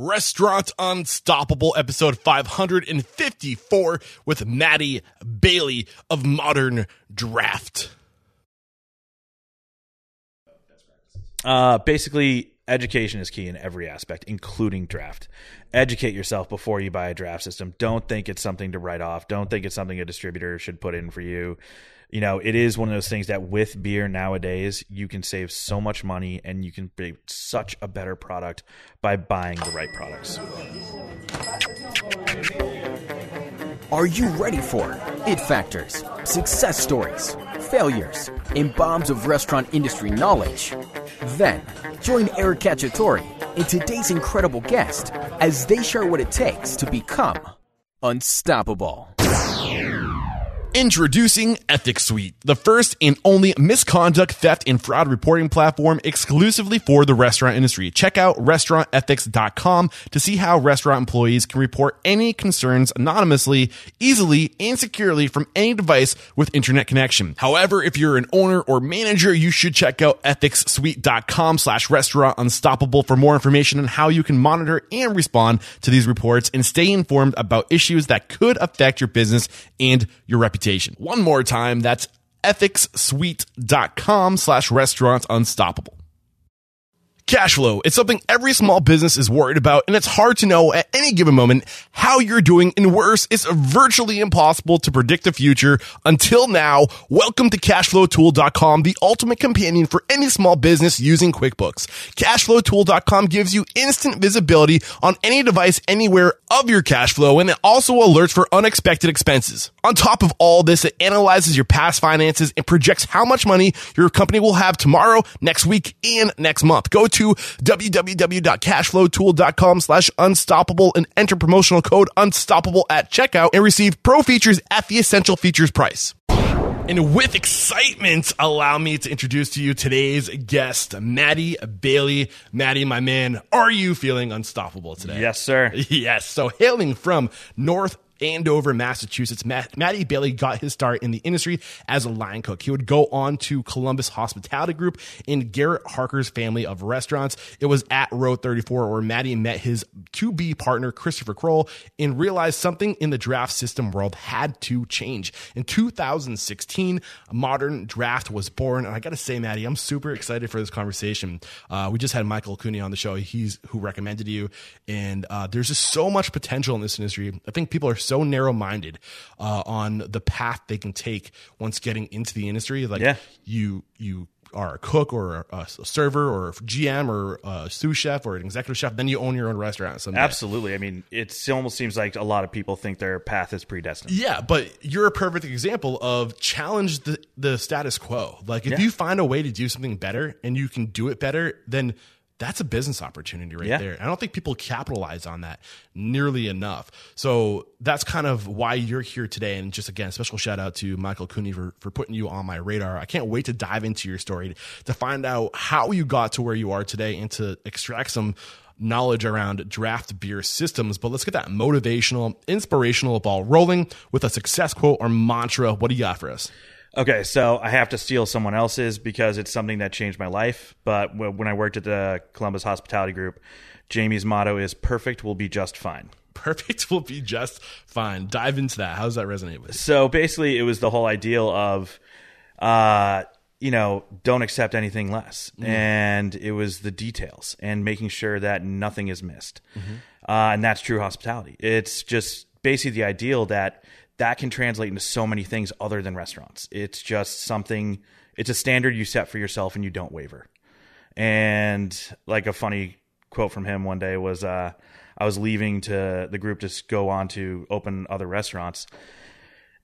Restaurant Unstoppable, episode 554 with Maddie Bailey of Modern Draft. Uh, basically, education is key in every aspect, including draft. Educate yourself before you buy a draft system. Don't think it's something to write off. Don't think it's something a distributor should put in for you. You know, it is one of those things that with beer nowadays, you can save so much money and you can make such a better product by buying the right products. Are you ready for it factors, success stories, failures, and bombs of restaurant industry knowledge? Then join Eric Cacciatore and today's incredible guest as they share what it takes to become unstoppable. Introducing Ethics Suite, the first and only misconduct, theft, and fraud reporting platform exclusively for the restaurant industry. Check out restaurantethics.com to see how restaurant employees can report any concerns anonymously, easily, and securely from any device with internet connection. However, if you're an owner or manager, you should check out ethicssuite.com slash restaurant unstoppable for more information on how you can monitor and respond to these reports and stay informed about issues that could affect your business and your reputation reputation. One more time, that's ethicssuite.com slash restaurants unstoppable. Cash flow. It's something every small business is worried about, and it's hard to know at any given moment how you're doing. And worse, it's virtually impossible to predict the future until now. Welcome to cashflowtool.com, the ultimate companion for any small business using QuickBooks. Cashflowtool.com gives you instant visibility on any device anywhere of your cash flow, and it also alerts for unexpected expenses. On top of all this, it analyzes your past finances and projects how much money your company will have tomorrow, next week, and next month. Go to www.cashflowtool.com slash unstoppable and enter promotional code unstoppable at checkout and receive pro features at the essential features price. And with excitement, allow me to introduce to you today's guest, Maddie Bailey. Maddie, my man, are you feeling unstoppable today? Yes, sir. Yes. So hailing from North Andover, Massachusetts. Matt, Matty Bailey got his start in the industry as a line cook. He would go on to Columbus Hospitality Group in Garrett Harker's family of restaurants. It was at Row 34 where Matty met his to be partner, Christopher Kroll, and realized something in the draft system world had to change. In 2016, a modern draft was born. And I got to say, Matty, I'm super excited for this conversation. Uh, we just had Michael Cooney on the show. He's who recommended you. And uh, there's just so much potential in this industry. I think people are so narrow minded uh, on the path they can take once getting into the industry. Like yeah. you you are a cook or a, server or a GM or a sous chef or an executive chef, then you own your own restaurant. Someday. Absolutely. I mean, it almost seems like a lot of people think their path is predestined. Yeah, but you're a perfect example of challenge the, the status quo. Like if yeah. you find a way to do something better and you can do it better, then – that's a business opportunity right yeah. there. I don't think people capitalize on that nearly enough. So that's kind of why you're here today. And just again, special shout out to Michael Cooney for, for putting you on my radar. I can't wait to dive into your story to find out how you got to where you are today and to extract some knowledge around draft beer systems. But let's get that motivational, inspirational ball rolling with a success quote or mantra. What do you got for us? Okay, so I have to steal someone else's because it's something that changed my life. But when I worked at the Columbus Hospitality Group, Jamie's motto is "Perfect will be just fine." Perfect will be just fine. Dive into that. How does that resonate with you? So basically, it was the whole ideal of, uh, you know, don't accept anything less, mm-hmm. and it was the details and making sure that nothing is missed, mm-hmm. uh, and that's true hospitality. It's just basically the ideal that that can translate into so many things other than restaurants. It's just something, it's a standard you set for yourself and you don't waver. And like a funny quote from him one day was, uh, I was leaving to the group to go on to open other restaurants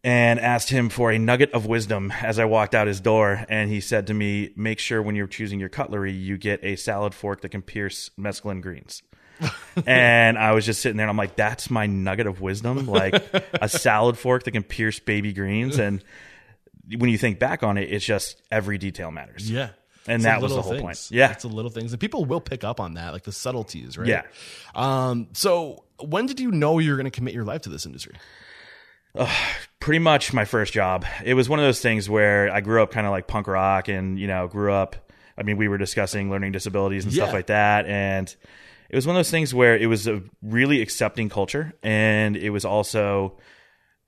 and asked him for a nugget of wisdom as I walked out his door. And he said to me, Make sure when you're choosing your cutlery, you get a salad fork that can pierce mesclun greens and I was just sitting there and I'm like, that's my nugget of wisdom, like a salad fork that can pierce baby greens. And when you think back on it, it's just every detail matters. Yeah. And it's that was the whole things. point. Yeah. It's the little things. And people will pick up on that, like the subtleties, right? Yeah. Um, so when did you know you were going to commit your life to this industry? Uh, pretty much my first job. It was one of those things where I grew up kind of like punk rock and, you know, grew up. I mean, we were discussing learning disabilities and yeah. stuff like that. And it was one of those things where it was a really accepting culture, and it was also,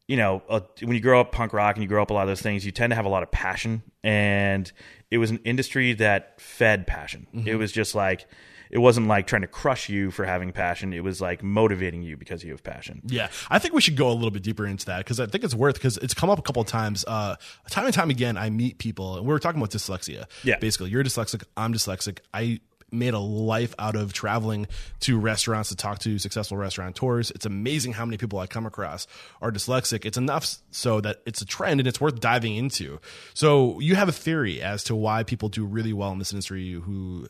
you know, a, when you grow up punk rock and you grow up a lot of those things, you tend to have a lot of passion, and it was an industry that fed passion. It was just like. It wasn't like trying to crush you for having passion. It was like motivating you because you have passion. Yeah, I think we should go a little bit deeper into that because I think it's worth because it's come up a couple of times. Uh, time and time again, I meet people, and we were talking about dyslexia. Yeah. basically, you're dyslexic. I'm dyslexic. I made a life out of traveling to restaurants to talk to successful restaurateurs. It's amazing how many people I come across are dyslexic. It's enough so that it's a trend and it's worth diving into. So you have a theory as to why people do really well in this industry who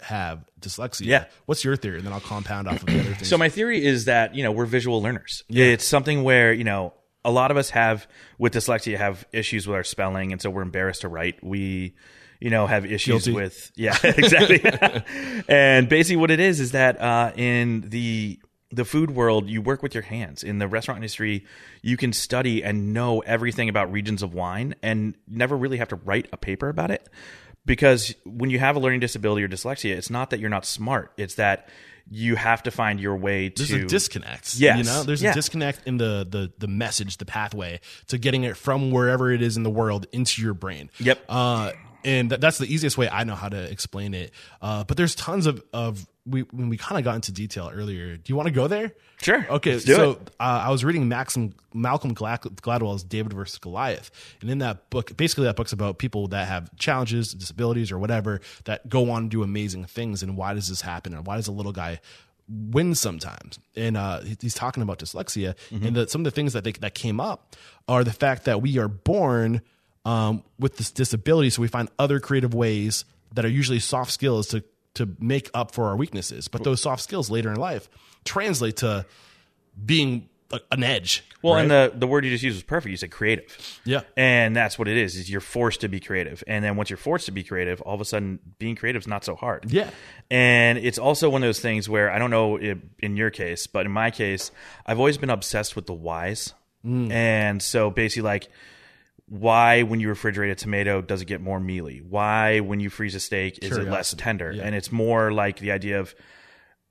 have dyslexia. Yeah. What's your theory? And then I'll compound off of the other things. So my theory is that you know we're visual learners. Yeah. It's something where you know a lot of us have with dyslexia have issues with our spelling, and so we're embarrassed to write. We you know have issues Guilty. with yeah exactly. and basically, what it is is that uh, in the the food world, you work with your hands. In the restaurant industry, you can study and know everything about regions of wine and never really have to write a paper about it. Because when you have a learning disability or dyslexia, it's not that you're not smart, it's that you have to find your way to there's a disconnect. Yes. You know, there's Yeah. a disconnect in the, the the message, the pathway to getting it from wherever it is in the world into your brain. Yep. Uh, and that, that's the easiest way I know how to explain it. Uh, but there's tons of of we when we kind of got into detail earlier. Do you want to go there? Sure. Okay. Let's do so it. uh, I was reading Maxim, Malcolm Glad- Gladwell's David versus Goliath, and in that book, basically that book's about people that have challenges, disabilities, or whatever that go on to do amazing things. And why does this happen? And why does a little guy win sometimes? And uh, he's talking about dyslexia, and the, some of the things that they, that came up are the fact that we are born um, with this disability, so we find other creative ways that are usually soft skills to to make up for our weaknesses. But those soft skills later in life translate to being a, an edge. Well, right? and the the word you just used was perfect. You said creative. Yeah. And that's what it is. Is you're forced to be creative, and then once you're forced to be creative, all of a sudden being creative is not so hard. Yeah. And it's also one of those things where I don't know if, in your case, but in my case, I've always been obsessed with the whys. Mm. And so basically, like, why when you refrigerate a tomato does it get more mealy? Why when you freeze a steak is it less tender? Yeah. And it's more like the idea of,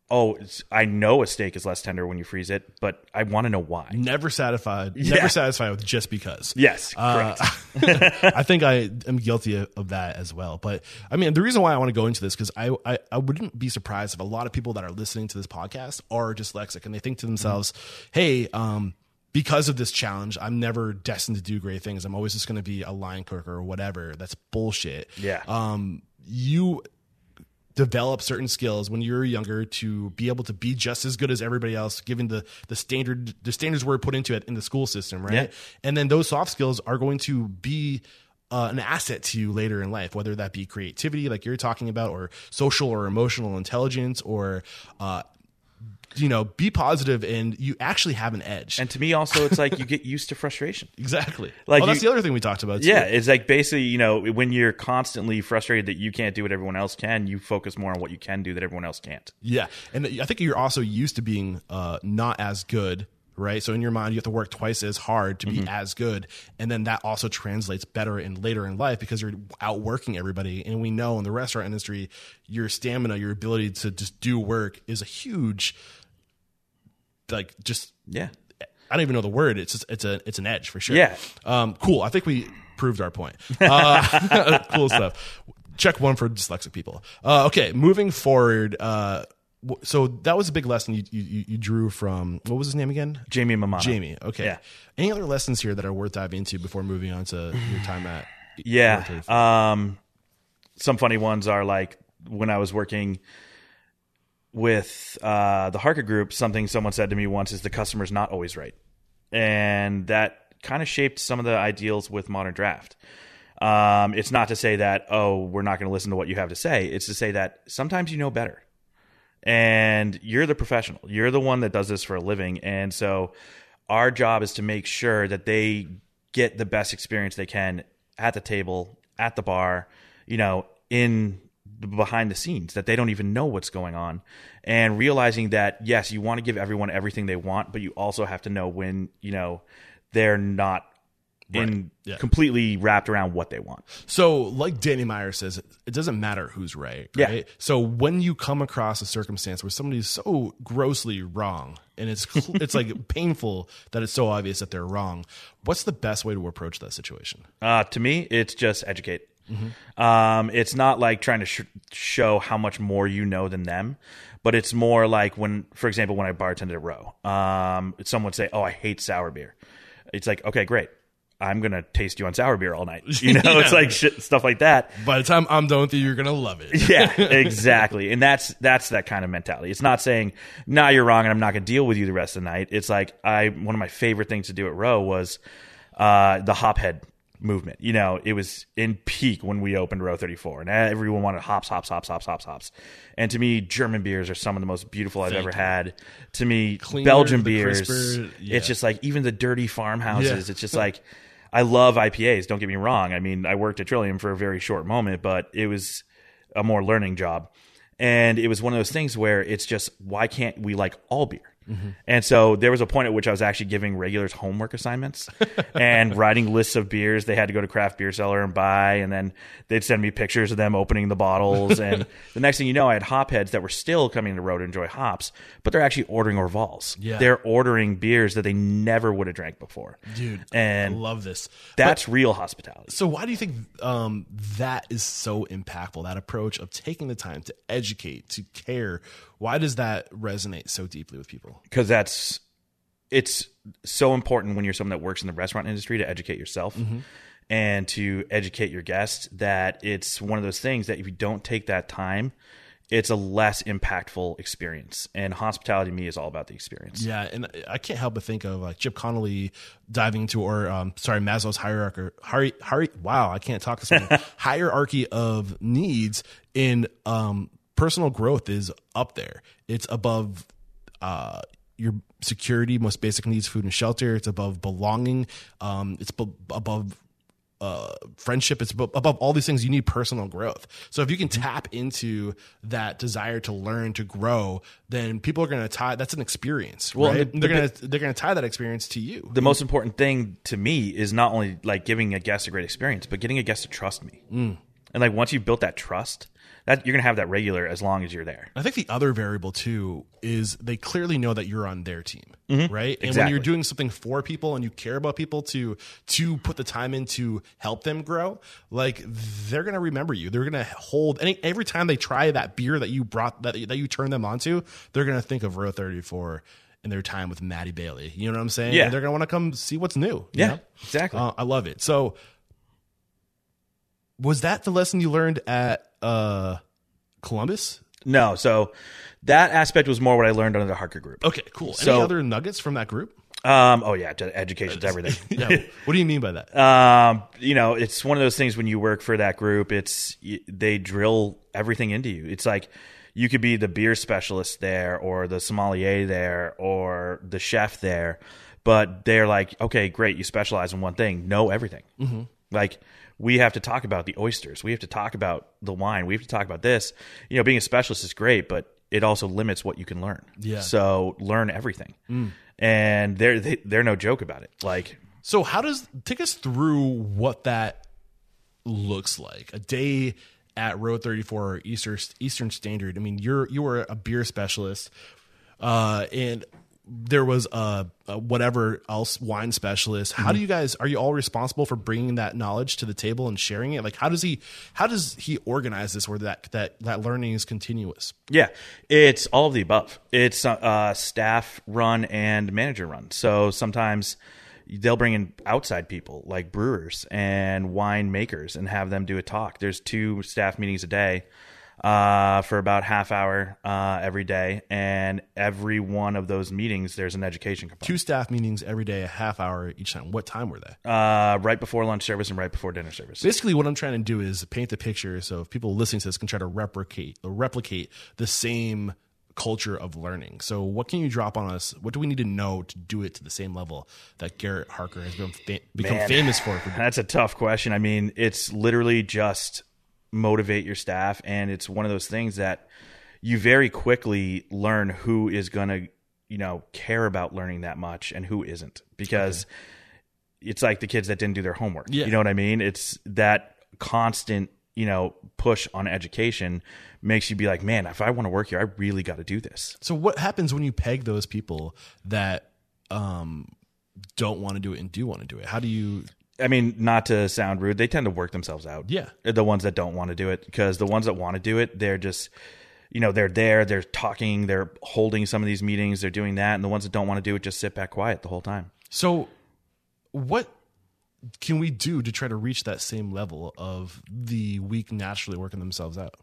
oh, it's, I know a steak is less tender when you freeze it, but I want to know why. never satisfied, Yeah. never satisfied with just because. Yes, Uh. I think I am guilty of, that as well. But I mean, the reason why I want to go into this because I, I I wouldn't be surprised if a lot of people that are listening to this podcast are dyslexic and they think to themselves, "Hey, um, because of this challenge, I'm never destined to do great things. I'm always just going to be a line cook or whatever." That's bullshit. Yeah. Um, you develop certain skills when you're younger to be able to be just as good as everybody else given the the standard the standards we're put into it in the school system right Yeah. and then those soft skills are going to be uh, an asset to you later in life whether that be creativity like you're talking about or social or emotional intelligence or uh, you know be positive and you actually have an edge and to me, also, it's like you get used to frustration. exactly Like like that's you- the other thing we talked about too. Yeah, it's like basically, you know, when you're constantly frustrated that you can't do what everyone else can, you focus more on what you can do that everyone else can't. Yeah, and I think you're also used to being uh, not as good, right? So in your mind, you have to work twice as hard to be Mm-hmm. as good, and then that also translates better in later in life because you're outworking everybody. And we know in the restaurant industry, your stamina, your ability to just do work is a huge, like just Yeah. I don't even know the word. It's just, it's a it's an edge for sure. Yeah. Um, cool. I think we proved our point. Uh, cool stuff. Check one for dyslexic people. Uh, okay, moving forward. Uh, so that was a big lesson you, you you drew from what was his name again? Jamie Mammano. Jamie. Okay. Yeah. Any other lessons here that are worth diving into before moving on to your time at? Yeah. Um, some funny ones are like when I was working with uh, the Harker Group, something someone said to me once is the customer's not always right. And that kind of shaped some of the ideals with Modern Draft. Um, it's not to say that, oh, we're not going to listen to what you have to say. It's to say that sometimes you know better. And you're the professional. You're the one that does this for a living. And so our job is to make sure that they get the best experience they can at the table, at the bar, you know, in behind the scenes that they don't even know what's going on and realizing that yes you want to give everyone everything they want but you also have to know when you know they're not in Yeah. completely wrapped around what they want. So, like Danny Meyer says, it doesn't matter who's right. Yeah. Right. So when you come across a circumstance where somebody's so grossly wrong, and it's it's like painful that it's so obvious that they're wrong, what's the best way to approach that situation? Uh, to me, it's just educate. Um, it's not like trying to sh- show how much more you know than them, but it's more like when, for example, when I bartended at Row, um, someone would say, "Oh, I hate sour beer." It's like, okay, great. I'm gonna taste you on sour beer all night. You know, it's like shit, stuff like that. By the time I'm done with you, you're gonna love it. yeah, exactly. And that's that's that kind of mentality. It's not saying, "Nah, you're wrong, and I'm not going to deal with you the rest of the night." It's like I one of my favorite things to do at Row was uh, the hophead movement. You know, it was in peak when we opened Row 34, and everyone wanted hops, hops, hops, hops, hops, hops. And to me, German beers are some of the most beautiful I've ever had. To me, Cleaner, Belgian beers, crisper, yeah. it's just like even the dirty farmhouses. Yeah. It's just like. I love IPAs. Don't get me wrong. I mean, I worked at Trillium for a very short moment, but it was a more learning job. And it was one of those things where it's just, why can't we like all beer? And so there was a point at which I was actually giving regulars homework assignments and writing lists of beers they had to go to craft beer cellar and buy. And then they'd send me pictures of them opening the bottles. And the next thing you know, I had hop heads that were still coming to road to enjoy hops, but they're actually ordering Orvals. Yeah. They're ordering beers that they never would have drank before. Dude, And I love this. That's real hospitality. So why do you think um, that is so impactful? That approach of taking the time to educate, to care. Why does that resonate so deeply with people? Because that's it's so important when you're someone that works in the restaurant industry to educate yourself and to educate your guests that it's one of those things that if you don't take that time it's a less impactful experience and hospitality to me is all about the experience Yeah, and I can't help but think of like Chip Conley diving into, or um, sorry, Maslow's hierarchy. Hari, hari, wow, I can't talk this morning. hierarchy of needs in um, personal growth is up there. It's above uh, your security, most basic needs, food and shelter. It's above belonging. Um, it's bu- above uh, friendship. It's abo- above all these things. You need personal growth. So if you can tap into that desire to learn, to grow, then people are going to tie. That's an experience. Well, right? the- they're the going to they're going to tie that experience to you. the most important thing to me is not only like giving a guest a great experience but getting a guest to trust me and like once you've built that trust that you're gonna have that regular as long as you're there I think the other variable too is they clearly know that you're on their team, right? And when you're doing something for people and you care about people to to put the time in to help them grow, like they're gonna remember you. They're gonna hold any every time they try that beer that you brought that that you turned them onto, they're gonna think of Row 34 in their time with Maddie Bailey. You know what I'm saying? Yeah. And they're gonna want to come see what's new. you Yeah, know? exactly. Uh, I love it. So, was that the lesson you learned at uh, Columbus? no so that aspect was more what i learned under the harker group Okay, cool. So- Any other nuggets from that group? um oh yeah education's everything Yeah. what do you mean by that? um, you know, it's one of those things when you work for that group, it's they drill everything into you. It's like you could be the beer specialist there, or the sommelier there, or the chef there, but they're like, okay, great, you specialize in one thing, know everything. Like we have to talk about the oysters, we have to talk about the wine, we have to talk about this. You know, being a specialist is great, but it also limits what you can learn. Yeah. So learn everything, and they're they, they're no joke about it. Like so, how does take us through what that looks like? A day at Row 34 Eastern Eastern Standard. I mean, you're you are a beer specialist, uh, and there was a, a whatever else wine specialist. How do you guys are you all responsible for bringing that knowledge to the table and sharing it? Like, how does he how does he organize this where that that that learning is continuous? Yeah, it's all of the above. It's uh, staff run and manager run. So sometimes they'll bring in outside people like brewers and wine makers and have them do a talk. There's two staff meetings a day uh, for about half hour uh, every day, and every one of those meetings there's an education component. Two staff meetings every day, a half hour each time. What time were they? Uh, right before lunch service and right before dinner service. basically what I'm trying to do is paint the picture so if people listening to this can try to replicate replicate the same culture of learning. So what can you drop on us? What do we need to know to do it to the same level that Garrett Harker has been fa- become Man. famous for? for That's a tough question. I mean, it's literally just motivate your staff, and it's one of those things that you very quickly learn who is going to, you know, care about learning that much and who isn't, because it's like the kids that didn't do their homework. Yeah. You know what I mean? It's that constant, you know, push on education makes you be like, man, if I want to work here, I really got to do this. So what happens when you peg those people that um, don't want to do it and do want to do it? How do you? I mean, not to sound rude, they tend to work themselves out. Yeah. The ones that don't want to do it, because the ones that want to do it, they're just, you know, they're there, they're talking, they're holding some of these meetings, they're doing that. And the ones that don't want to do it just sit back quiet the whole time. So what can we do to try to reach that same level of the weak naturally working themselves out,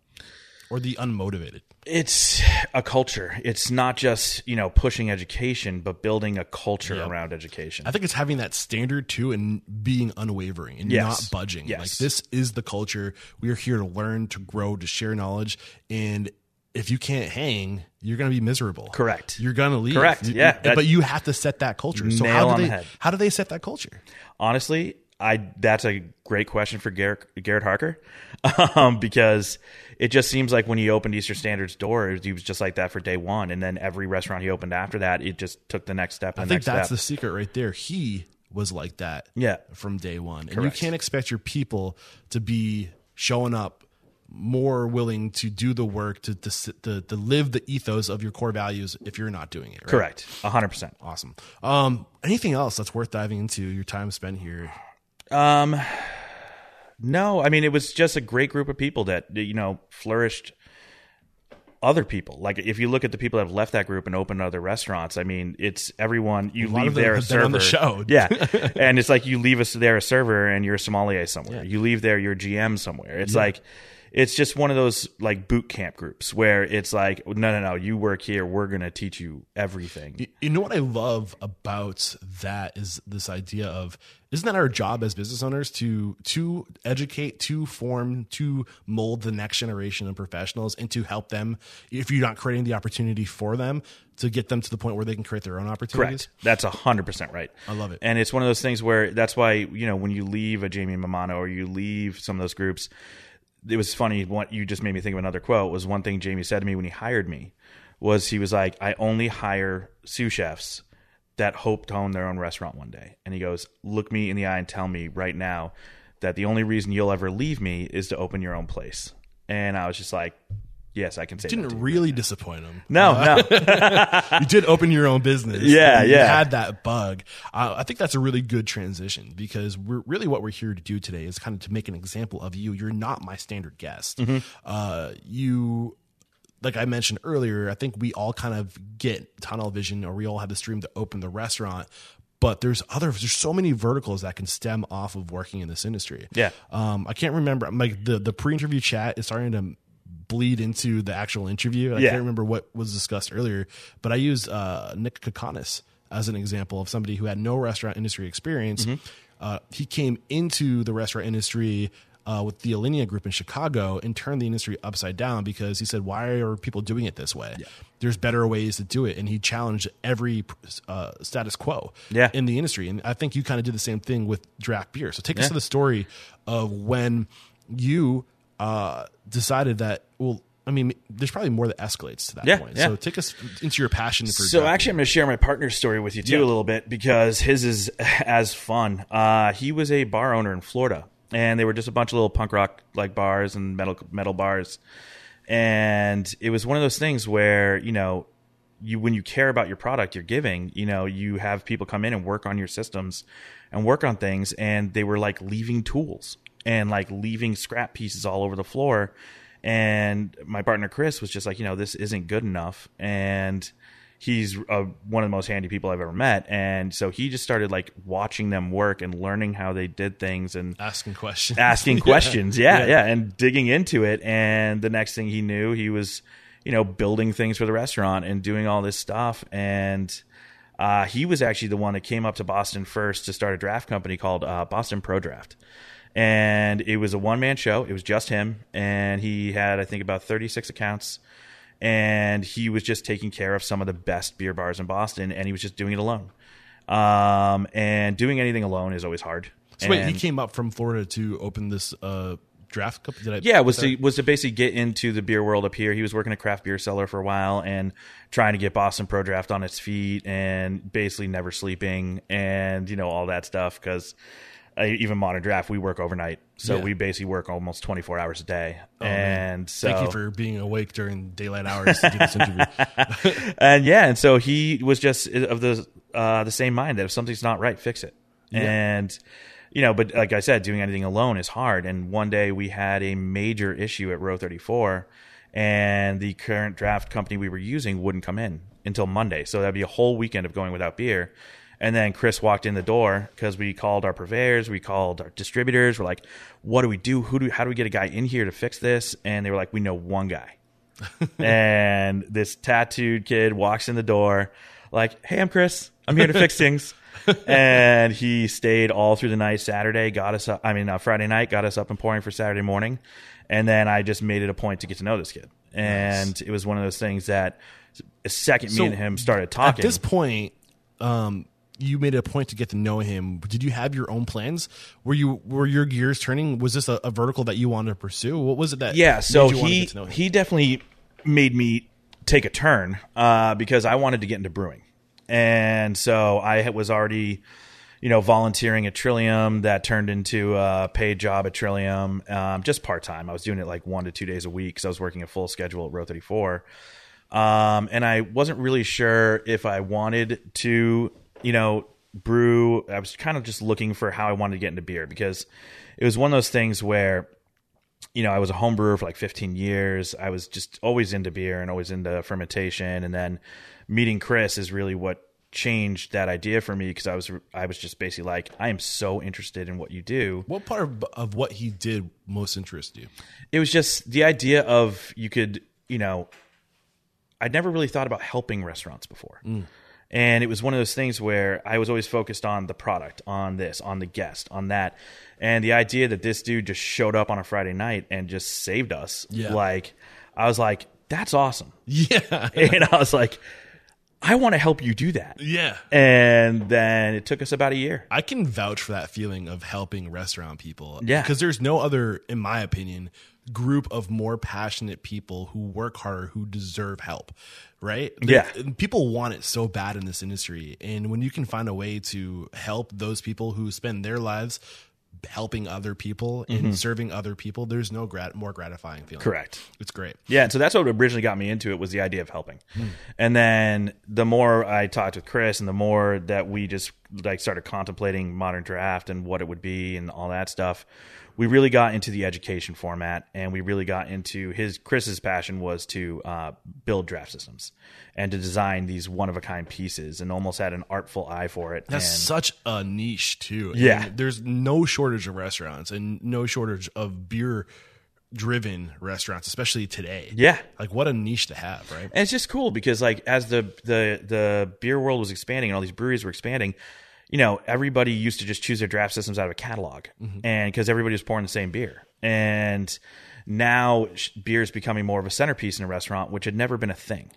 or the unmotivated? It's a culture. It's not just, you know, pushing education, but building a culture Yeah. around education. I think it's having that standard too and being unwavering and Yes. not budging. Yes. Like this is the culture. We are here to learn, to grow, to share knowledge. And if you can't hang, you're going to be miserable. Correct. You're going to leave. Correct. You- Yeah, that- but you have to set that culture. So Nail how do on they the head. how do they set that culture? honestly, I that's a great question for Garrett, Garrett Harker um, because it just seems like when he opened Eastern Standard's doors, he was just like that for day one, and then every restaurant he opened after that, it just took the next step. And I think that's step. the secret right there. He was like that Yeah. from day one. And you can't expect your people to be showing up more willing to do the work to to, to to live the ethos of your core values if you're not doing it. Right? correct, hundred percent. Awesome. Um, anything else that's worth diving into? Your time spent here. Um, no, I mean it was just a great group of people that you know flourished. Other people, like if you look at the people that have left that group and opened other restaurants, I mean, it's everyone. You leave there a server. on the show. yeah, and it's like you leave us there a server and you're a sommelier somewhere. You leave there your GM somewhere. It's like it's just one of those like boot camp groups where it's like no, no, no, you work here. We're gonna teach you everything. You, you know what I love about that is this idea of isn't that our job as business owners to to educate, to form, to mold the next generation of professionals and to help them if you're not creating the opportunity for them to get them to the point where they can create their own opportunities. Correct. That's a hundred percent right. I love it. And it's one of those things where that's why you know when you leave a Jamie Mammano or you leave some of those groups, it was funny. What you just made me think of another quote was one thing Jamie said to me when he hired me was he was like, I only hire sous chefs that hope to own their own restaurant one day. And he goes, look me in the eye and tell me right now that the only reason you'll ever leave me is to open your own place. And I was just like, yes, I can say that. to Didn't you. really disappoint them. No, no. you did open your own business. Yeah, You yeah. had that bug. Uh, I think that's a really good transition because we're really what we're here to do today is kind of to make an example of you. You're not my standard guest. Mm-hmm. Uh, you, like I mentioned earlier, I think we all kind of get tunnel vision, or we all have this dream to open the restaurant. But there's other, there's so many verticals that can stem off of working in this industry. Yeah. Um, I can't remember. Like the the pre-interview chat is starting to bleed into the actual interview. I Yeah. can't remember what was discussed earlier, but I used uh, Nick Kokonas as an example of somebody who had no restaurant industry experience. Mm-hmm. Uh, he came into the restaurant industry uh, with the Alinea Group in Chicago and turned the industry upside down because he said, "Why are people doing it this way? There's better ways to do it." And he challenged every uh, status quo Yeah. in the industry. And I think you kind of did the same thing with draft beer. So take us to the story of when you uh, decided that. Well, I mean, there's probably more that escalates to that Yeah, point. yeah. So take us into your passion for. So draft actually, I'm going to share my partner's story with you too Yeah. a little bit because his is as fun. Uh, he was a bar owner in Florida, and they were just a bunch of little punk rock like bars and metal metal bars. And it was one of those things where you know, you when you care about your product you're giving, you know, you have people come in and work on your systems and work on things, and they were like leaving tools and like leaving scrap pieces all over the floor. And my partner Chris was just like, you know, this isn't good enough, and he's uh, one of the most handy people I've ever met. And so he just started like watching them work and learning how they did things and asking questions, asking Yeah. questions. Yeah, Yeah. yeah, and digging into it. And the next thing he knew, he was, you know, building things for the restaurant and doing all this stuff. And uh, he was actually the one that came up to Boston first to start a draft company called uh, Boston Pro Draft. And it was a one man show. It was just him. And he had, I think, about 36 accounts. And he was just taking care of some of the best beer bars in Boston. And he was just doing it alone. Um, and doing anything alone is always hard. So wait, he came up from Florida to open this uh, draft cup? Did I? Yeah, was to was to basically get into the beer world up here. He was working a craft beer cellar for a while and trying to get Boston Pro Draft on its feet and basically never sleeping and you know all that stuff because uh, even modern draft we work overnight, so Yeah. we basically work almost twenty four hours a day. and so Thank you for being awake during daylight hours to do this interview. and yeah, and so he was just of the uh, the same mind that if something's not right, fix it. And you know, but like I said, doing anything alone is hard. And one day we had a major issue at row 34, and the current draft company we were using wouldn't come in until Monday. So that'd be a whole weekend of going without beer. And then Chris walked in the door because we called our purveyors, we called our distributors. We're like, "What do we do? Who do? How do we get a guy in here to fix this?" And they were like, "We know one guy." and this tattooed kid walks in the door like hey i'm chris i'm here to fix things and he stayed all through the night saturday got us up i mean uh, friday night got us up and pouring for saturday morning and then i just made it a point to get to know this kid and it was one of those things that the second So, me and him started talking. At this point, um, you made it a point to get to know him. Did you have your own plans? Were you were your gears turning? Was this a, a vertical that you wanted to pursue? What was it that? Yeah, so made you wanna he get to know him? he definitely made me take a turn uh, because I wanted to get into brewing, and so I was already, you know, volunteering at Trillium. That turned into a paid job at Trillium, um, just part time. I was doing it like one to two days a week because I was working a full schedule at Row Thirty Four, um, and I wasn't really sure if I wanted to, you know, brew. I was kind of just looking for how I wanted to get into beer because it was one of those things where you know, I was a home brewer for like 15 years. I was just always into beer and always into fermentation. And then meeting Chris is really what changed that idea for me because I was I was just basically like, I am so interested in what you do. What part of, of what he did most interested you? It was just the idea of you could, you know, I'd never really thought about helping restaurants before. Mm. And it was one of those things where I was always focused on the product, on this, on the guest, on that. And the idea that this dude just showed up on a Friday night and just saved us, Yeah. like, I was like, that's awesome. Yeah, And I was like, I want to help you do that. yeah. And then it took us about a year. I can vouch for that feeling of helping restaurant people. Yeah. Because there's no other, in my opinion, group of more passionate people who work harder, who deserve help. Right? Yeah. People want it so bad in this industry. And when you can find a way to help those people who spend their lives helping other people and serving other people, there's no grat- more gratifying feeling. Mm-hmm. Correct. It's great. Yeah, so that's what originally got me into it was the idea of helping. And then the more I talked with Chris and the more that we just like started contemplating modern draft and what it would be and all that stuff, we really got into the education format and we really got into his Chris's passion was to uh, build draft systems and to design these one of a kind pieces and almost had an artful eye for it. That's and such a niche too. Yeah. And there's no shortage of restaurants and no shortage of beer driven restaurants, especially today. yeah. Like what a niche to have, right? And it's just cool because like as the the the beer world was expanding and all these breweries were expanding, you know, everybody used to just choose their draft systems out of a catalog, mm-hmm. and because everybody was pouring the same beer, and now beer is becoming more of a centerpiece in a restaurant, which had never been a thing.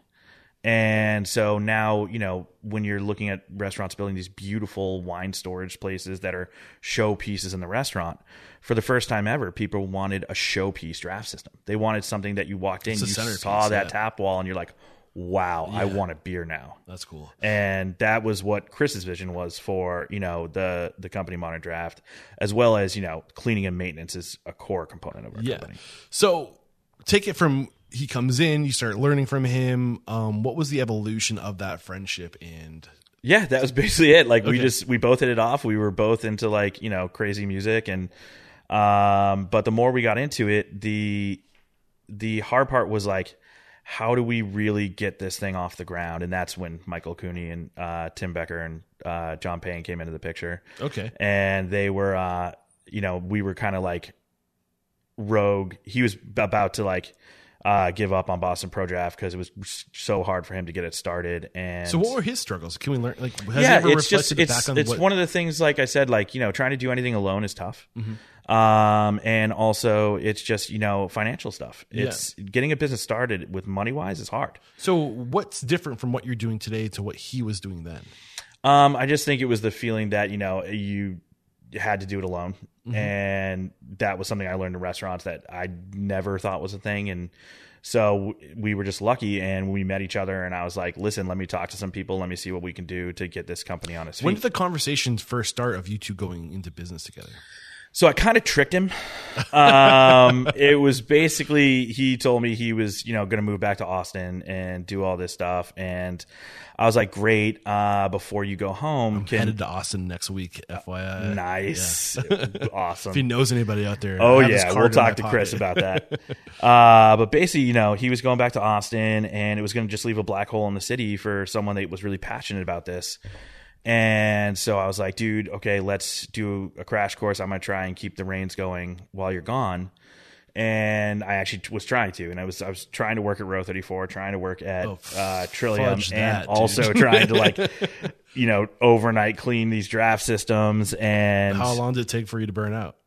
And so now, you know, when you're looking at restaurants building these beautiful wine storage places that are showpieces in the restaurant, for the first time ever, people wanted a showpiece draft system. They wanted something that you walked in, you saw that yeah. tap wall, and you're like, wow, I want a beer now. That's cool. And that was what Chris's vision was for, you know, the the company Modern Draft, as well as, you know, cleaning and maintenance is a core component of our Yeah. company. So take it from he comes in, you start learning from him. Um, what was the evolution of that friendship and Yeah, that was basically it. Like we just we both hit it off. We were both into like, you know, crazy music and um but the more we got into it, the the hard part was like how do we really get this thing off the ground? And that's when Michael Cooney and uh, Tim Becker and uh, John Payne came into the picture. Okay. and they were uh you know we were kind of like rogue he was about to like uh give up on boston pro draft because it was so hard for him to get it started and So what were his struggles? Can we learn like has he yeah ever it's just it's back on it's what one of the things like i said like you know trying to do anything alone is tough Mm-hmm. um and also it's just you know financial stuff it's getting a business started with money wise is hard So what's different from what you're doing today to what he was doing then? Um, I just think it was the feeling that you know you had to do it alone, Mm-hmm. and that was something I learned in restaurants that I never thought was a thing, and so we were just lucky, and we met each other, and I was like, "Listen, let me talk to some people, let me see what we can do to get this company on its feet." When did the conversations first start of you two going into business together? So I kind of tricked him. Um, it was basically he told me he was, you know, going to move back to Austin and do all this stuff, and I was like, "Great! Uh, before you go home, can Headed to Austin next week, FYI. nice, awesome." If he knows anybody out there, Oh I have his yeah, we'll talk to Chris about that. uh, but basically, you know, he was going back to Austin, and it was going to just leave a black hole in the city for someone that was really passionate about this. And so I was like, dude, okay, let's do a crash course. I'm going to try and keep the reins going while you're gone. And I actually was trying to, and I was I was trying to work at Row 34, trying to work at Oh, uh, Trillium, fudge and also trying to like, you know, overnight clean these draft systems. And How long did it take for you to burn out?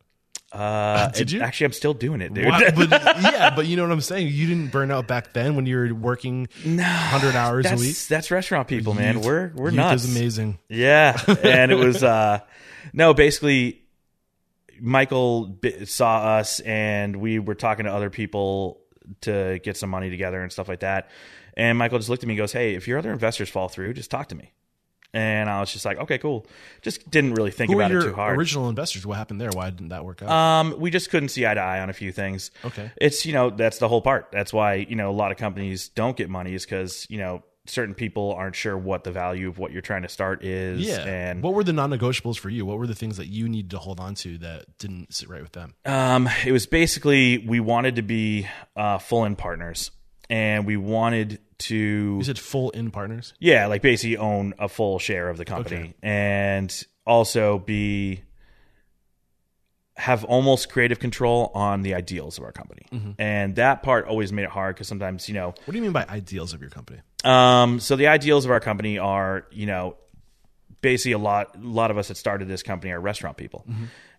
Uh, Did it- you? Actually, I'm still doing it, dude. But yeah, but you know what I'm saying. You didn't burn out back then when you were working hundred hours that's, a week. That's restaurant people, man. Youth- we're we're youth nuts. is amazing. Yeah, and it was uh no, basically Michael b- saw us and we were talking to other people to get some money together and stuff like that. And Michael just looked at me and goes, "Hey, if your other investors fall through, just talk to me." And I was just like, "Okay, cool." Just didn't really think Who about it too hard. original investors? What happened there? Why didn't that work out? Um, we just couldn't see eye to eye on a few things. Okay. It's, you know, that's the whole part. That's why, you know, a lot of companies don't get money is because, you know, certain people aren't sure what the value of what you're trying to start is. yeah. And what were the non-negotiables for you? What were the things that you needed to hold on to that didn't sit right with them? um, it was basically we wanted to be uh, full in partners and we wanted to is it full in partners. Yeah, like basically own a full share of the company Okay. and also be have almost creative control on the ideals of our company. Mm-hmm. And that part always made it hard because sometimes, you know, What do you mean by ideals of your company? um, so the ideals of our company are, you know, basically a lot a lot of us that started this company are restaurant people.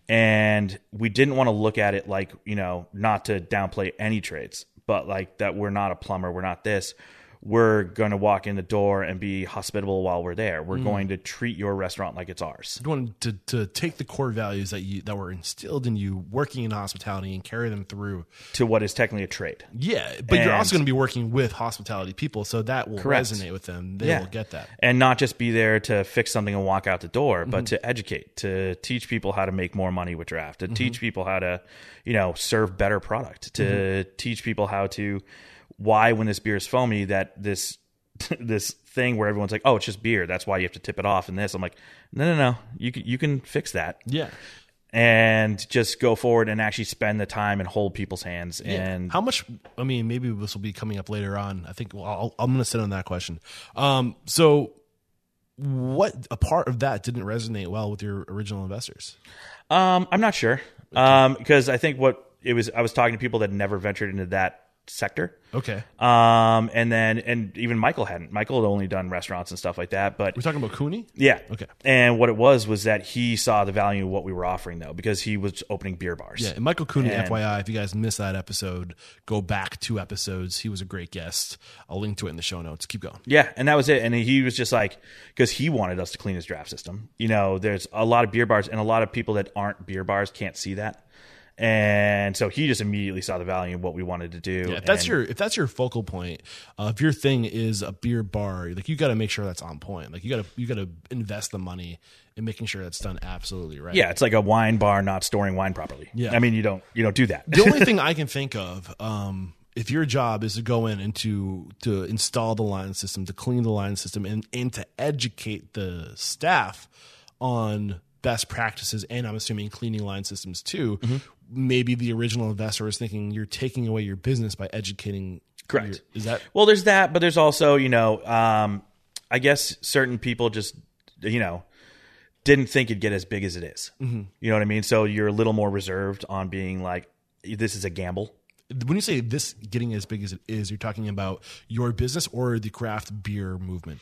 And we didn't want to look at it like, you know, not to downplay any trades, but like that we're not a plumber, we're not this. We're going to walk in the door and be hospitable while we're there. We're going to treat your restaurant like it's ours. You wanted to, to take the core values that you that were instilled in you working in hospitality and carry them through. to what is technically a trade. Yeah, but you're also going to be working with hospitality people, so that will Correct. resonate with them. They Yeah. will get that. And not just be there to fix something and walk out the door, but Mm-hmm. to educate, to teach people how to make more money with draft, to Mm-hmm. teach people how to, you know, serve better product, to Mm-hmm. teach people how to why when this beer is foamy that this this thing where everyone's like, "Oh, it's just beer. That's why you have to tip it off." And this, I'm like, "No, no, no. You can you can fix that." Yeah. And just go forward and actually spend the time and hold people's hands and how much? I mean, maybe this will be coming up later on. I think well, I'll, I'm going to sit on that question. Um, so, what a part of that didn't resonate well with your original investors? Um, I'm not sure. Um, because I think what it was, I was talking to people that never ventured into that sector. Okay, Um, and then, and even Michael hadn't. Michael had only done restaurants and stuff like that. But we're talking about Cooney. yeah. Okay. And what it was was that he saw the value of what we were offering though, because he was opening beer bars. Yeah, and Michael Cooney, And- FYI, if you guys missed that episode, go back two episodes. He was a great guest. I'll link to it in the show notes. Keep going. Yeah, and that was it. And he was just like, because he wanted us to clean his draft system. You know, there's a lot of beer bars, and a lot of people that aren't beer bars can't see that. And so he just immediately saw the value of what we wanted to do. Yeah, if that's and- your if that's your focal point, uh, if your thing is a beer bar, like you got to make sure that's on point. Like you got to you got to invest the money in making sure that's done absolutely right. Yeah, it's like a wine bar not storing wine properly. Yeah. I mean, you don't you don't do that. the only thing I can think of, um, if your job is to go in and to to install the line system, to clean the line system, and and to educate the staff on best practices, and I'm assuming cleaning line systems too. Mm-hmm. Maybe the original investor was thinking you're taking away your business by educating. Correct. your- is that well, there's that, but there's also you know, um, I guess certain people just you know didn't think it'd get as big as it is. Mm-hmm. You know what I mean? So you're a little more reserved on being like, this is a gamble. when you say this getting as big as it is? You're talking about your business or the craft beer movement?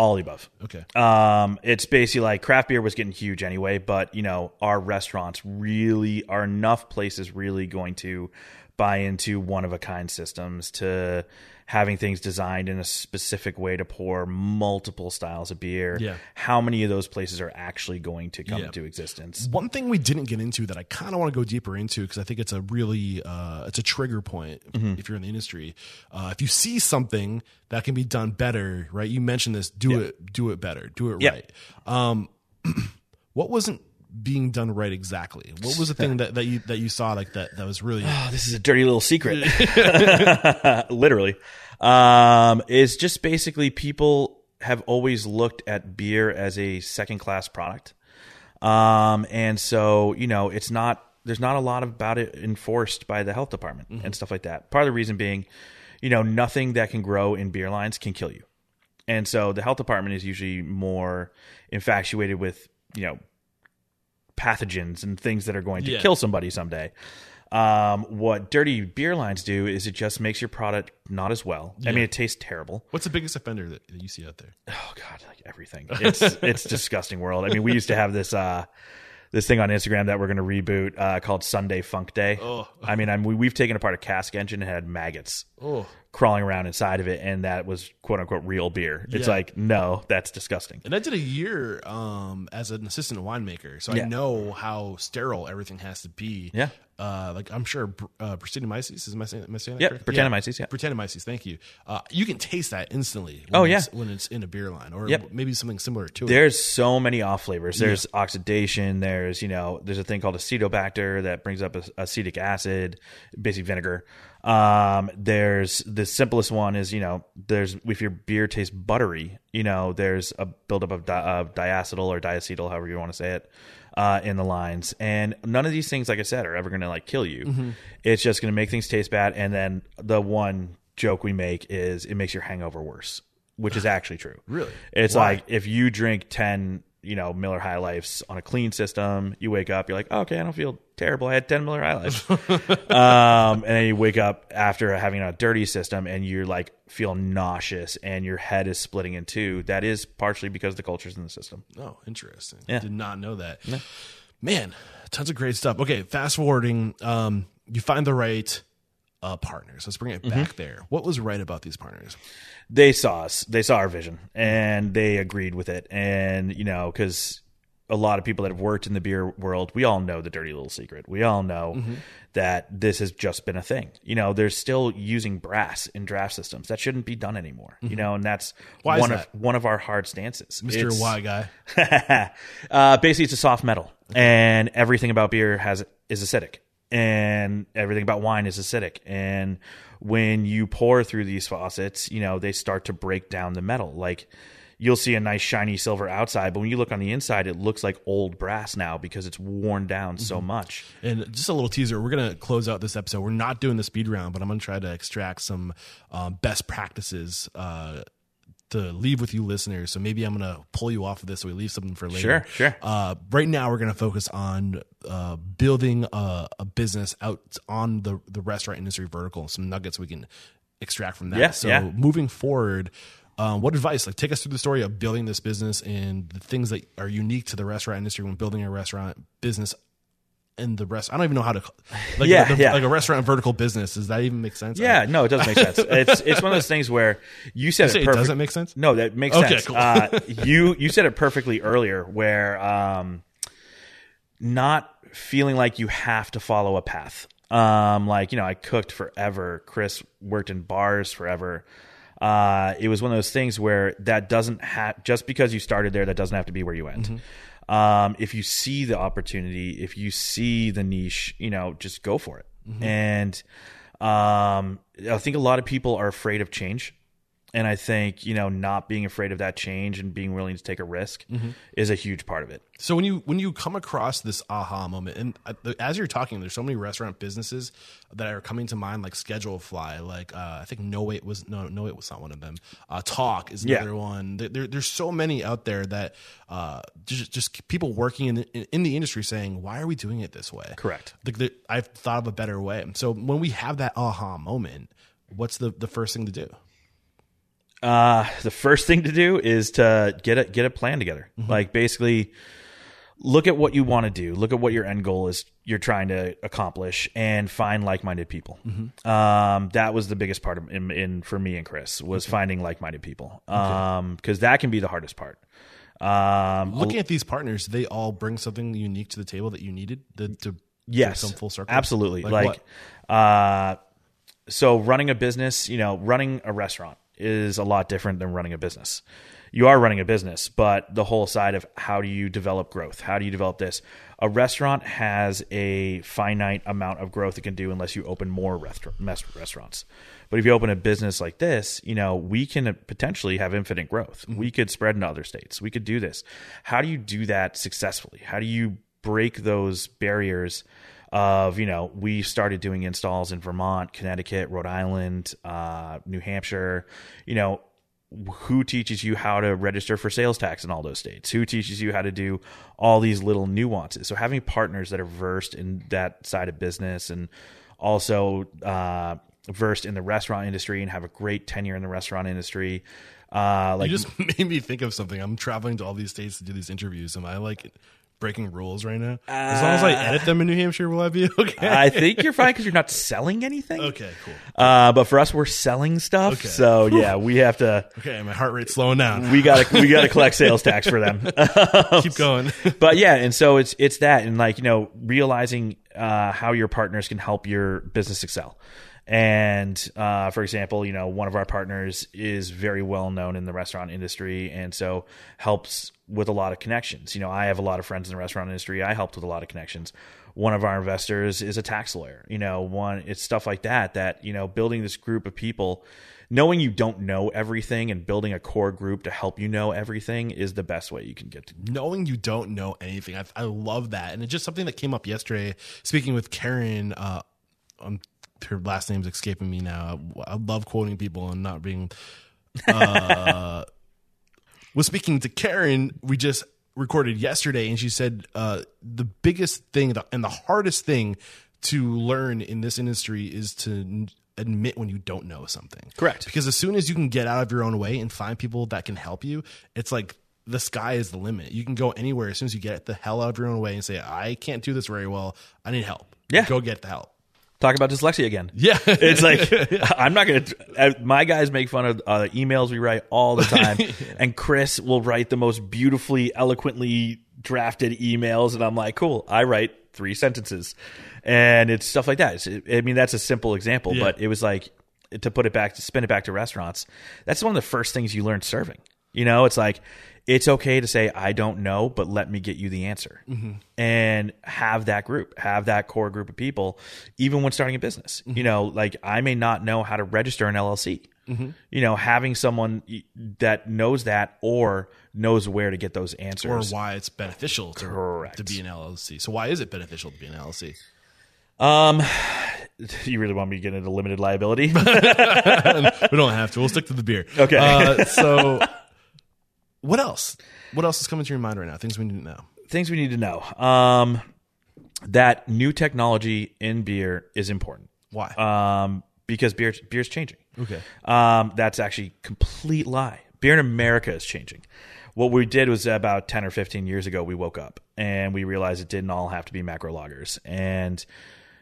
All the above. Okay. Um, it's basically like craft beer was getting huge anyway, but you know, our restaurants really are enough places really going to buy into one of a kind systems to having things designed in a specific way to pour multiple styles of beer. Yeah. How many of those places are actually going to come Yeah. into existence? One thing we didn't get into that I kind of want to go deeper into because I think it's a really uh, it's a trigger point if you're in the industry. Uh, if you see something that can be done better, right? You mentioned this. Do it. Do it better. Do it Yeah. right. Um, what wasn't being done right exactly? What was the thing that, that you that you saw like that that was really Oh, this is a dirty little secret. Literally. Um, it's just basically people have always looked at beer as a second class product. Um, and so, you know, it's not, there's not a lot about it enforced by the health department and stuff like that. Part of the reason being, you know, nothing that can grow in beer lines can kill you. And so the health department is usually more infatuated with, you know, pathogens and things that are going to Yeah. kill somebody someday. Um, what dirty beer lines do is it just makes your product not as well. I mean, it tastes terrible. what's the biggest offender that, you see out there? Oh god, like everything. It's it's disgusting world. I mean, we used to have this uh this thing on Instagram that we're going to reboot uh, called Sunday Funk Day. Oh. I mean, I'm, we, we've taken apart a cask engine and had maggots Oh, crawling around inside of it, and that was quote unquote real beer. It's Yeah. like no, that's disgusting. And I did a year um, as an assistant winemaker, so I know how sterile everything has to be. Yeah. Uh, like I'm sure uh, Brettanomyces is my saying, am I saying that Yep, correct? Brettanomyces, yeah. Thank you. Uh, you can taste that instantly. When Oh, yeah. it's, when it's in a beer line, or Yep. maybe something similar to it. There's so many off flavors. There's oxidation. There's you know there's a thing called acetobacter that brings up acetic acid, basically vinegar. Um, there's the simplest one is you know there's if your beer tastes buttery, you know there's a buildup of, di- of diacetyl or diacetyl, however you want to say it. Uh, in the lines, and none of these things, like I said, are ever going to like kill you. Mm-hmm. It's just going to make things taste bad. And then the one joke we make is it makes your hangover worse, which is actually true. Really? It's Why? like if you drink 10, you know, Miller High Lifes on a clean system, you wake up, you're like, oh, okay, I don't feel terrible. I had 10 Miller High Lifes. um, and then you wake up after having a dirty system and you're like, feel nauseous and your head is splitting in two. That is partially because the culture's in the system. oh, interesting. Yeah. Did not know that. Man, tons of great stuff. Okay, fast forwarding. Um, you find the right uh, partners. Let's bring it Mm-hmm. back there. What was right about these partners? they saw us they saw our vision and they agreed with it and you know because a lot of people that have worked in the beer world we all know the dirty little secret we all know Mm-hmm. that this has just been a thing you know they're still using brass in draft systems that shouldn't be done anymore you know and that's Mm-hmm. Why one that? of one of our hard stances Mr. It's- Y guy. uh, basically, it's a soft metal, and everything about beer has is acidic, and everything about wine is acidic. And when you pour through these faucets, you know they start to break down the metal. Like you'll see a nice shiny silver outside, but when you look on the inside, it looks like old brass now because it's worn down so much. And just a little teaser, we're going to close out this episode. We're not doing the speed round, but I'm going to try to extract some um, best practices uh, to leave with you listeners. So maybe I'm going to pull you off of this so we leave something for later. Sure, sure. Uh, right now, we're going to focus on uh, building a, a business out on the, the restaurant industry vertical, some nuggets we can extract from that. Yeah, so yeah. moving forward, um, what advice? Like, take us through the story of building this business and the things that are unique to the restaurant industry when building a restaurant business in the rest. I don't even know how to like Yeah, the- yeah. like a restaurant vertical business. Does that even make sense? Yeah, no, it doesn't make sense. It's it's one of those things where you said say it it doesn't make sense? No, that makes Okay, sense. cool. uh, you you said it perfectly earlier, where um, not feeling like you have to follow a path. Um, like you know, I cooked forever. Chris worked in bars forever. Uh, it was one of those things where that doesn't have just because you started there, that doesn't have to be where you went. Um, if you see the opportunity, if you see the niche, you know, just go for it. And um, I think a lot of people are afraid of change. And I think, you know, not being afraid of that change and being willing to take a risk is a huge part of it. So when you when you come across this aha moment, and as you're talking, there's so many restaurant businesses that are coming to mind, like Schedulefly, like uh, I think No Wait was no No Wait was not one of them. Uh, Talk is Yeah. another one. There, there- there's so many out there that uh, just just people working in the, in the industry saying, why are we doing it this way? Correct. Like the, I've thought of a better way. So when we have that aha moment, what's the the first thing to do? Uh, the first thing to do is to get a get a plan together. Like basically look at what you want to do. Look at what your end goal is, you're trying to accomplish and find like-minded people. Um, that was the biggest part of, in, in for me and Chris was finding like-minded people. Um, cause that can be the hardest part. Um, Looking at these partners, they all bring something unique to the table that you needed to, to yes, come full circle. Absolutely. Like Like, uh, so running a business, you know, running a restaurant is a lot different than running a business. You are running a business, but the whole side of how do you develop growth? How do you develop this? A restaurant has a finite amount of growth it can do unless you open more restaur- restaurants. But if you open a business like this, you know, we can potentially have infinite growth. Mm-hmm. We could spread into other states. We could do this. How do you do that successfully? How do you break those barriers of you know we started doing installs in Vermont, Connecticut, Rhode Island, uh, New Hampshire. You know who teaches you how to register for sales tax in all those states? Who teaches you how to do all these little nuances? So having partners that are versed in that side of business and also uh, versed in the restaurant industry and have a great tenure in the restaurant industry. Uh, like You just made me think of something. I'm traveling to all these states to do these interviews. Am I like breaking rules right now? as long as I edit them in New Hampshire, will I be okay? I think you're fine because you're not selling anything. okay, cool. Uh, but for us, we're selling stuff. Okay. So yeah, we have to. Okay, my heart rate's slowing down. We gotta we gotta collect sales tax for them. Keep going. but yeah, and so it's it's that, and like you know, realizing uh, how your partners can help your business excel. And uh, for example, you know, one of our partners is very well known in the restaurant industry, and so helps with a lot of connections. You know, I have a lot of friends in the restaurant industry. I helped with a lot of connections. One of our investors is a tax lawyer. You know, one it's stuff like that. That you know, building this group of people knowing you don't know everything and building a core group to help you know everything is the best way you can get to knowing you don't know anything. I, I love that, and it's just something that came up yesterday. Speaking with Karen, uh, um, her last name's escaping me now. I love quoting people and not being. Uh, was speaking to Karen. We just recorded yesterday, and she said uh, the biggest thing and the hardest thing to learn in this industry is to admit when you don't know something. Correct. Because as soon as you can get out of your own way and find people that can help you, it's like the sky is the limit. You can go anywhere as soon as you get the hell out of your own way and say, I can't do this very well. I need help. Yeah. Go get the help. Talk about dyslexia again. Yeah. It's like I'm not gonna. uh, My guys make fun of uh, emails we write all the time, and Chris will write the most beautifully, eloquently drafted emails, and I'm like, cool. I write three sentences, and it's stuff like that. It's, I mean, that's a simple example, Yeah. but it was like to put it back to spin it back to restaurants. That's one of the first things you learn serving. You know, it's like it's okay to say I don't know, but let me get you the answer, and have that group, have that core group of people, even when starting a business. You know, like I may not know how to register an LLC. You know, having someone that knows that or knows where to get those answers, or why it's beneficial to, Correct. to be an LLC. So why is it beneficial to be an LLC? Um, you really want me to get into limited liability? we don't have to. We'll stick to the beer. Okay. Uh, so what else? What else is coming to your mind right now? Things we need to know. Things we need to know. Um, that new technology in beer is important. Why? um, because beer beer's changing. Okay. Um, that's actually a complete lie. Beer in America is changing. What we did was about ten or fifteen years ago, we woke up and we realized it didn't all have to be macro lagers, and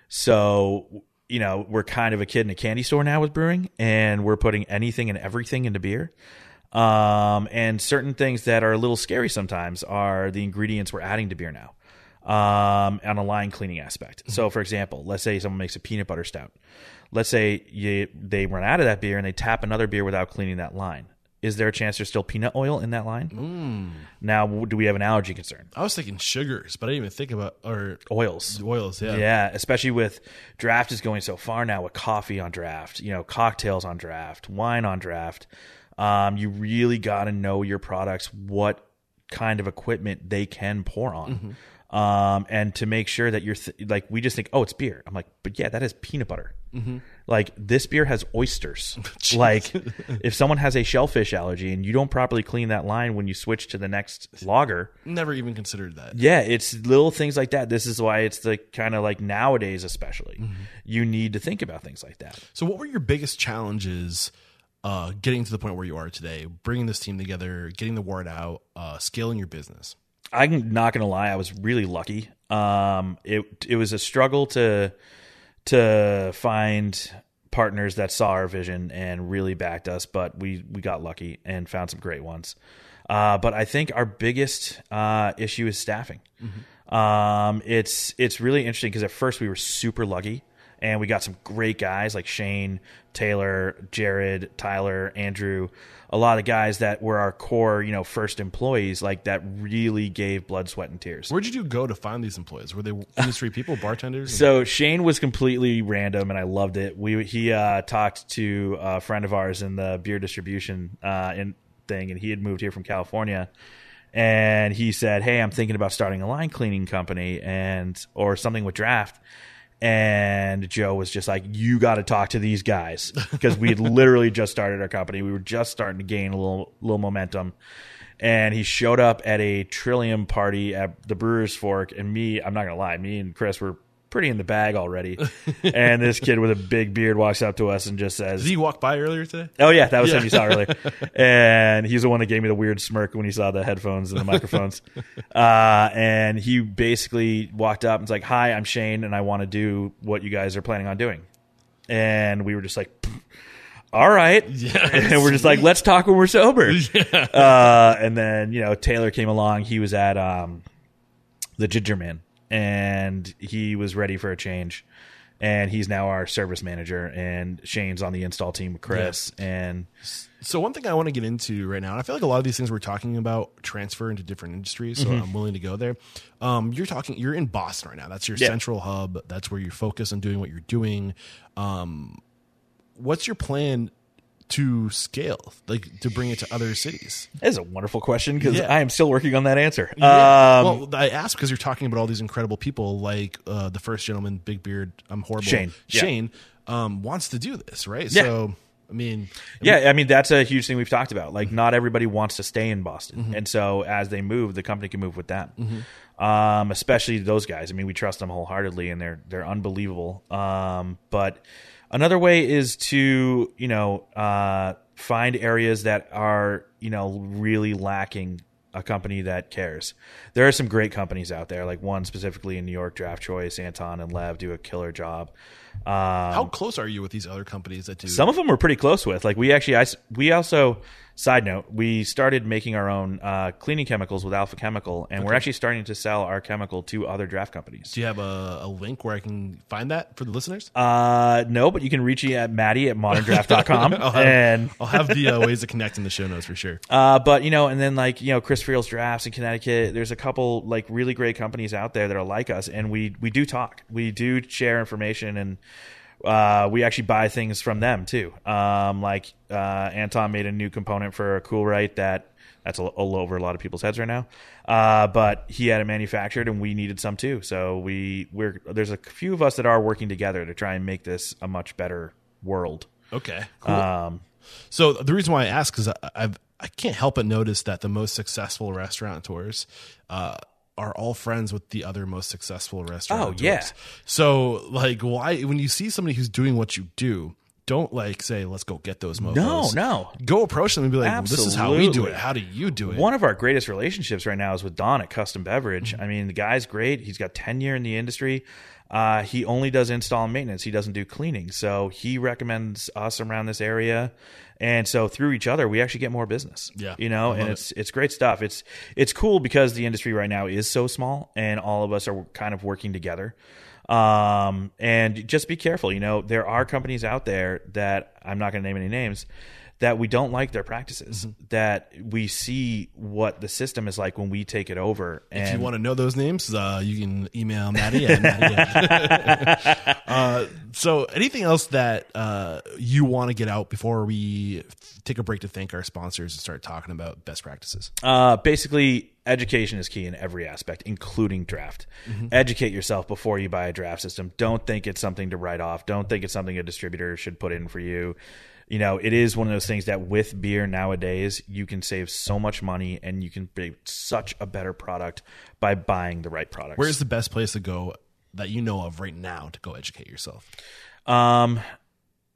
so you know we're kind of a kid in a candy store now with brewing, and we're putting anything and everything into beer. Um, and certain things that are a little scary sometimes are the ingredients we're adding to beer now um, on a line cleaning aspect. So, for example, let's say someone makes a peanut butter stout. Let's say you, they run out of that beer and they tap another beer without cleaning that line. Is there a chance there's still peanut oil in that line? Now, do we have an allergy concern? I was thinking sugars, but I didn't even think about or Oils. oils. Yeah. Yeah, especially with draft is going so far now with coffee on draft, you know, cocktails on draft, wine on draft. Um, you really got to know your products, what kind of equipment they can pour on, um, and to make sure that you're th- like we just think, oh, it's beer. I'm like, but yeah, that is peanut butter. Like this beer has oysters. like if someone has a shellfish allergy and you don't properly clean that line when you switch to the next lager, Never even considered that. yeah, it's little things like that. This is why it's the kind of like nowadays, especially, you need to think about things like that. So, what were your biggest challenges uh, getting to the point where you are today, bringing this team together, getting the word out, uh, scaling your business? I'm not gonna lie, I was really lucky. Um, it it was a struggle to to find partners that saw our vision and really backed us, but we we got lucky and found some great ones. Uh, but I think our biggest uh, issue is staffing. Um, it's it's really interesting because at first we were super lucky and we got some great guys like Shane, Taylor, Jared, Tyler, Andrew, a lot of guys that were our core, you know, first employees, like that really gave blood, sweat, and tears. Where did you go to find these employees? Were they industry people, bartenders? So Shane was completely random, and I loved it. We he uh, talked to a friend of ours in the beer distribution uh, in thing, and he had moved here from California, and he said, "Hey, I'm thinking about starting a line cleaning company and or something with draft." And Joe was just like, "You got to talk to these guys because we had literally just started our company. We were just starting to gain a little little momentum." and he showed up at a Trillium party at the Brewers Fork. And me, I'm not gonna lie, me and Chris were pretty in the bag already. and this kid with a big beard walks up to us and just says, Did he walk by earlier today? "Oh yeah, that was him you saw earlier." and he's the one that gave me the weird smirk when he saw the headphones and the microphones. uh, and he basically walked up and was like, "Hi, I'm Shane, and I want to do what you guys are planning on doing." And we were just like. All right, and we're just like, let's talk when we're sober. Uh, and then you know Taylor came along. He was at um, the Ginger Man, and he was ready for a change. And he's now our service manager, and Shane's on the install team with Chris. And So one thing I want to get into right now, and I feel like a lot of these things we're talking about transfer into different industries, so Mm-hmm. I'm willing to go there. Um, you're talking, you're in Boston right now. That's your Yeah. central hub. That's where you focus on doing what you're doing. Um, what's your plan to scale, like to bring it to other cities? that is a wonderful question because Yeah. I am still working on that answer. Um, well, I asked because you're talking about all these incredible people, like uh, the first gentleman, Big Beard. I'm horrible. Shane. Yeah. Shane um, wants to do this, right? Yeah. So, I mean, Yeah, I mean that's a huge thing we've talked about. Like, not everybody wants to stay in Boston, Mm-hmm. and so as they move, the company can move with them. Um, especially those guys. I mean, we trust them wholeheartedly, and they're they're unbelievable. Um, but another way is to you know uh, find areas that are you know really lacking a company that cares. There are some great companies out there, like one specifically in New York, Draft Choice, Anton and Lev do a killer job. Um, how close are you with these other companies that do? some of them we're pretty close with. Like we actually, I, we also, side note, we started making our own uh, cleaning chemicals with Alpha Chemical, and we're actually starting to sell our chemical to other draft companies. do you have a, a link where I can find that for the listeners? Uh, no, but you can reach me at Maddie at moderndraft.com. and, I'll have the uh, ways to connect in the show notes for sure. uh, but you know, and then like, you know, Chris Friel's drafts in Connecticut, there's a couple like really great companies out there that are like us. And we, we do talk, we do share information and, uh, we actually buy things from them too. Um, like uh, Anton made a new component for a Coolrite that that's all, all over a lot of people's heads right now. Uh, but he had it manufactured, and we needed some too. So we we're there's a few of us that are working together to try and make this a much better world. Okay, cool. Um, so the reason why I ask is I, I've I can't help but notice that the most successful restaurateurs uh, are all friends with the other most successful restaurateurs. Oh, yeah. So like, why when you see somebody who's doing what you do, don't like say, "Let's go get those mofos." No, no. Go approach them and be like, well, "This is how we do it. How do you do it?" One of our greatest relationships right now is with Don at Custom Beverage. I mean, the guy's great. He's got tenure in the industry. Uh, he only does install and maintenance. He doesn't do cleaning. So he recommends us around this area. And so through each other, we actually get more business. Yeah, You know, and it. it's it's great stuff. It's it's cool because the industry right now is so small and all of us are kind of working together. Um, and just be careful. You know, there are companies out there that I'm not going to name any names that we don't like their practices. Mm-hmm. That we see what the system is like when we take it over. And If you want to know those names, uh, you can email Maddie at Maddie. uh, so, anything else that uh, you want to get out before we take a break to thank our sponsors and start talking about best practices? Uh, basically, education is key in every aspect, including draft. Educate yourself before you buy a draft system. Don't think it's something to write off. Don't think it's something a distributor should put in for you. You know, it is one of those things that with beer nowadays, you can save so much money and you can make such a better product by buying the right product. Where's the best place to go that you know of right now to go educate yourself? Um,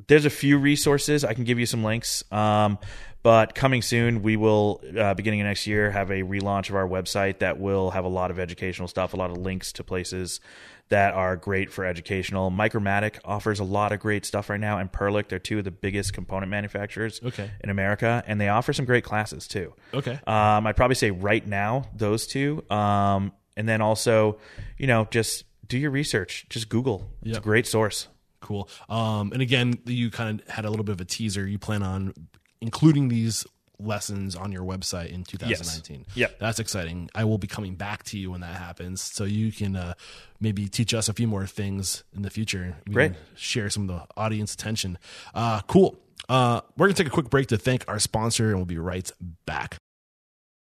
there's a few resources. I can give you some links. Um, But coming soon, we will, uh, beginning of next year, have a relaunch of our website that will have a lot of educational stuff, a lot of links to places that are great for educational. Micromatic offers a lot of great stuff right now, and Perlick, they're two of the biggest component manufacturers Okay. in America, and they offer some great classes too. Okay. Um, I'd probably say right now those two, um, and then also, you know, just do your research. Just Google. It's a great source. Cool. Um, and again, you kind of had a little bit of a teaser. You plan on including these lessons on your website in 2019. Yep. That's exciting. I will be coming back to you when that happens, so you can uh, maybe teach us a few more things in the future. We Great. share some of the audience attention. Uh, cool. Uh, we're gonna take a quick break to thank our sponsor, and we'll be right back.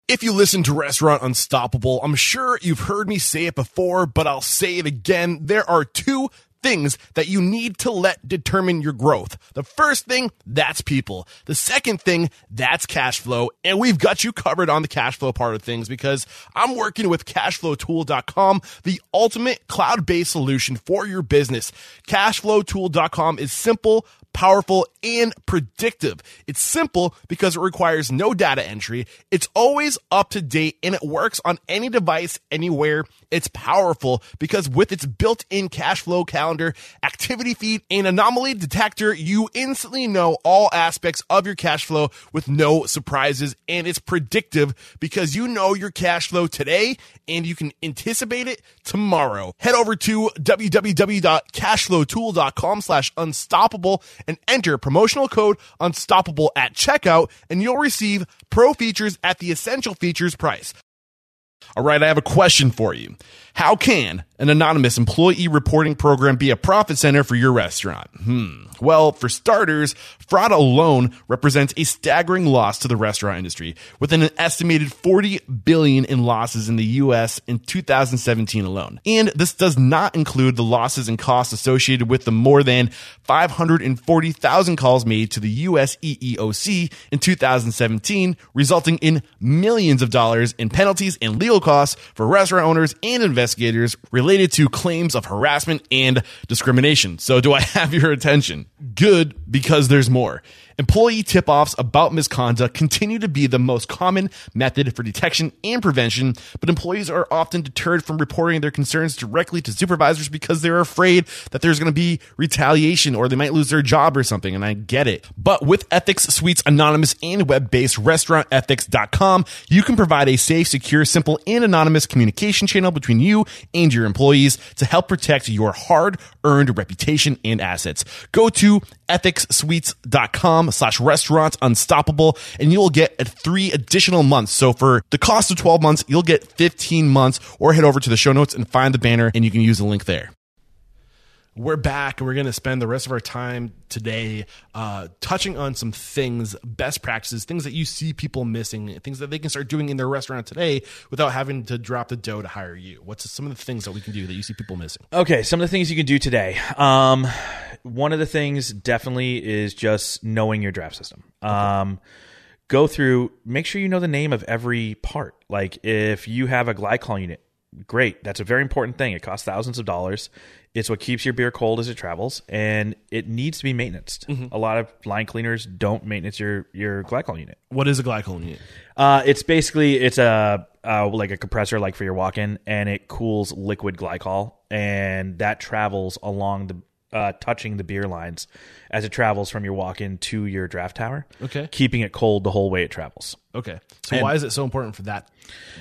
If you listen to Restaurant Unstoppable, I'm sure you've heard me say it before, but I'll say it again. There are two things that you need to let determine your growth. The first thing, that's people. The second thing, that's cash flow. And we've got you covered on the cash flow part of things because I'm working with cashflowtool.com, the ultimate cloud-based solution for your business. Cashflowtool.com is simple, powerful, and predictive. It's simple because it requires no data entry. It's always up to date and it works on any device anywhere. It's powerful because with its built-in cash flow calendar, activity feed, and anomaly detector, you instantly know all aspects of your cash flow with no surprises. And it's predictive because you know your cash flow today and you can anticipate it tomorrow. Head over to www.cashflowtool.com slash unstoppable and enter promotional code unstoppable at checkout and you'll receive pro features at the essential features price. All right, I have a question for you. How can an anonymous employee reporting program be a profit center for your restaurant? Hmm. Well, for starters, fraud alone represents a staggering loss to the restaurant industry, with an estimated 40 billion in losses in the US in 2017 alone. And this does not include the losses and costs associated with the more than 540,000 calls made to the US EEOC in 2017, resulting in millions of dollars in penalties and legal costs for restaurant owners and investigators related to claims of harassment and discrimination. So, do I have your attention? Good, because there's more. Employee tip offs about misconduct continue to be the most common method for detection and prevention, but employees are often deterred from reporting their concerns directly to supervisors because they're afraid that there's going to be retaliation or they might lose their job or something, and I get it. But with Ethics Suite's anonymous and web based restaurantethics.com, you can provide a safe, secure, simple, and anonymous communication channel between you and your employees to help protect your hard earned reputation and assets. Go to ethicssuites.com slash restaurants unstoppable and you'll get three additional months. So for the cost of 12 months, you'll get 15 months or head over to the show notes and find the banner and you can use the link there. We're back and we're going to spend the rest of our time today uh, touching on some things, best practices, things that you see people missing, things that they can start doing in their restaurant today without having to drop the dough to hire you. What's some of the things that we can do that you see people missing? Okay, some of the things you can do today. Um, one of the things definitely is just knowing your draft system. Um, go through, make sure you know the name of every part. Like if you have a glycol unit, great. That's a very important thing. It costs thousands of dollars. It's what keeps your beer cold as it travels, and it needs to be maintained. A lot of line cleaners don't maintenance your your glycol unit. What is a glycol unit? Uh, it's basically it's a uh, like a compressor like for your walk-in, and it cools liquid glycol, and that travels along the uh, touching the beer lines as it travels from your walk-in to your draft tower. Okay. keeping it cold the whole way it travels. Okay. So why is it so important for that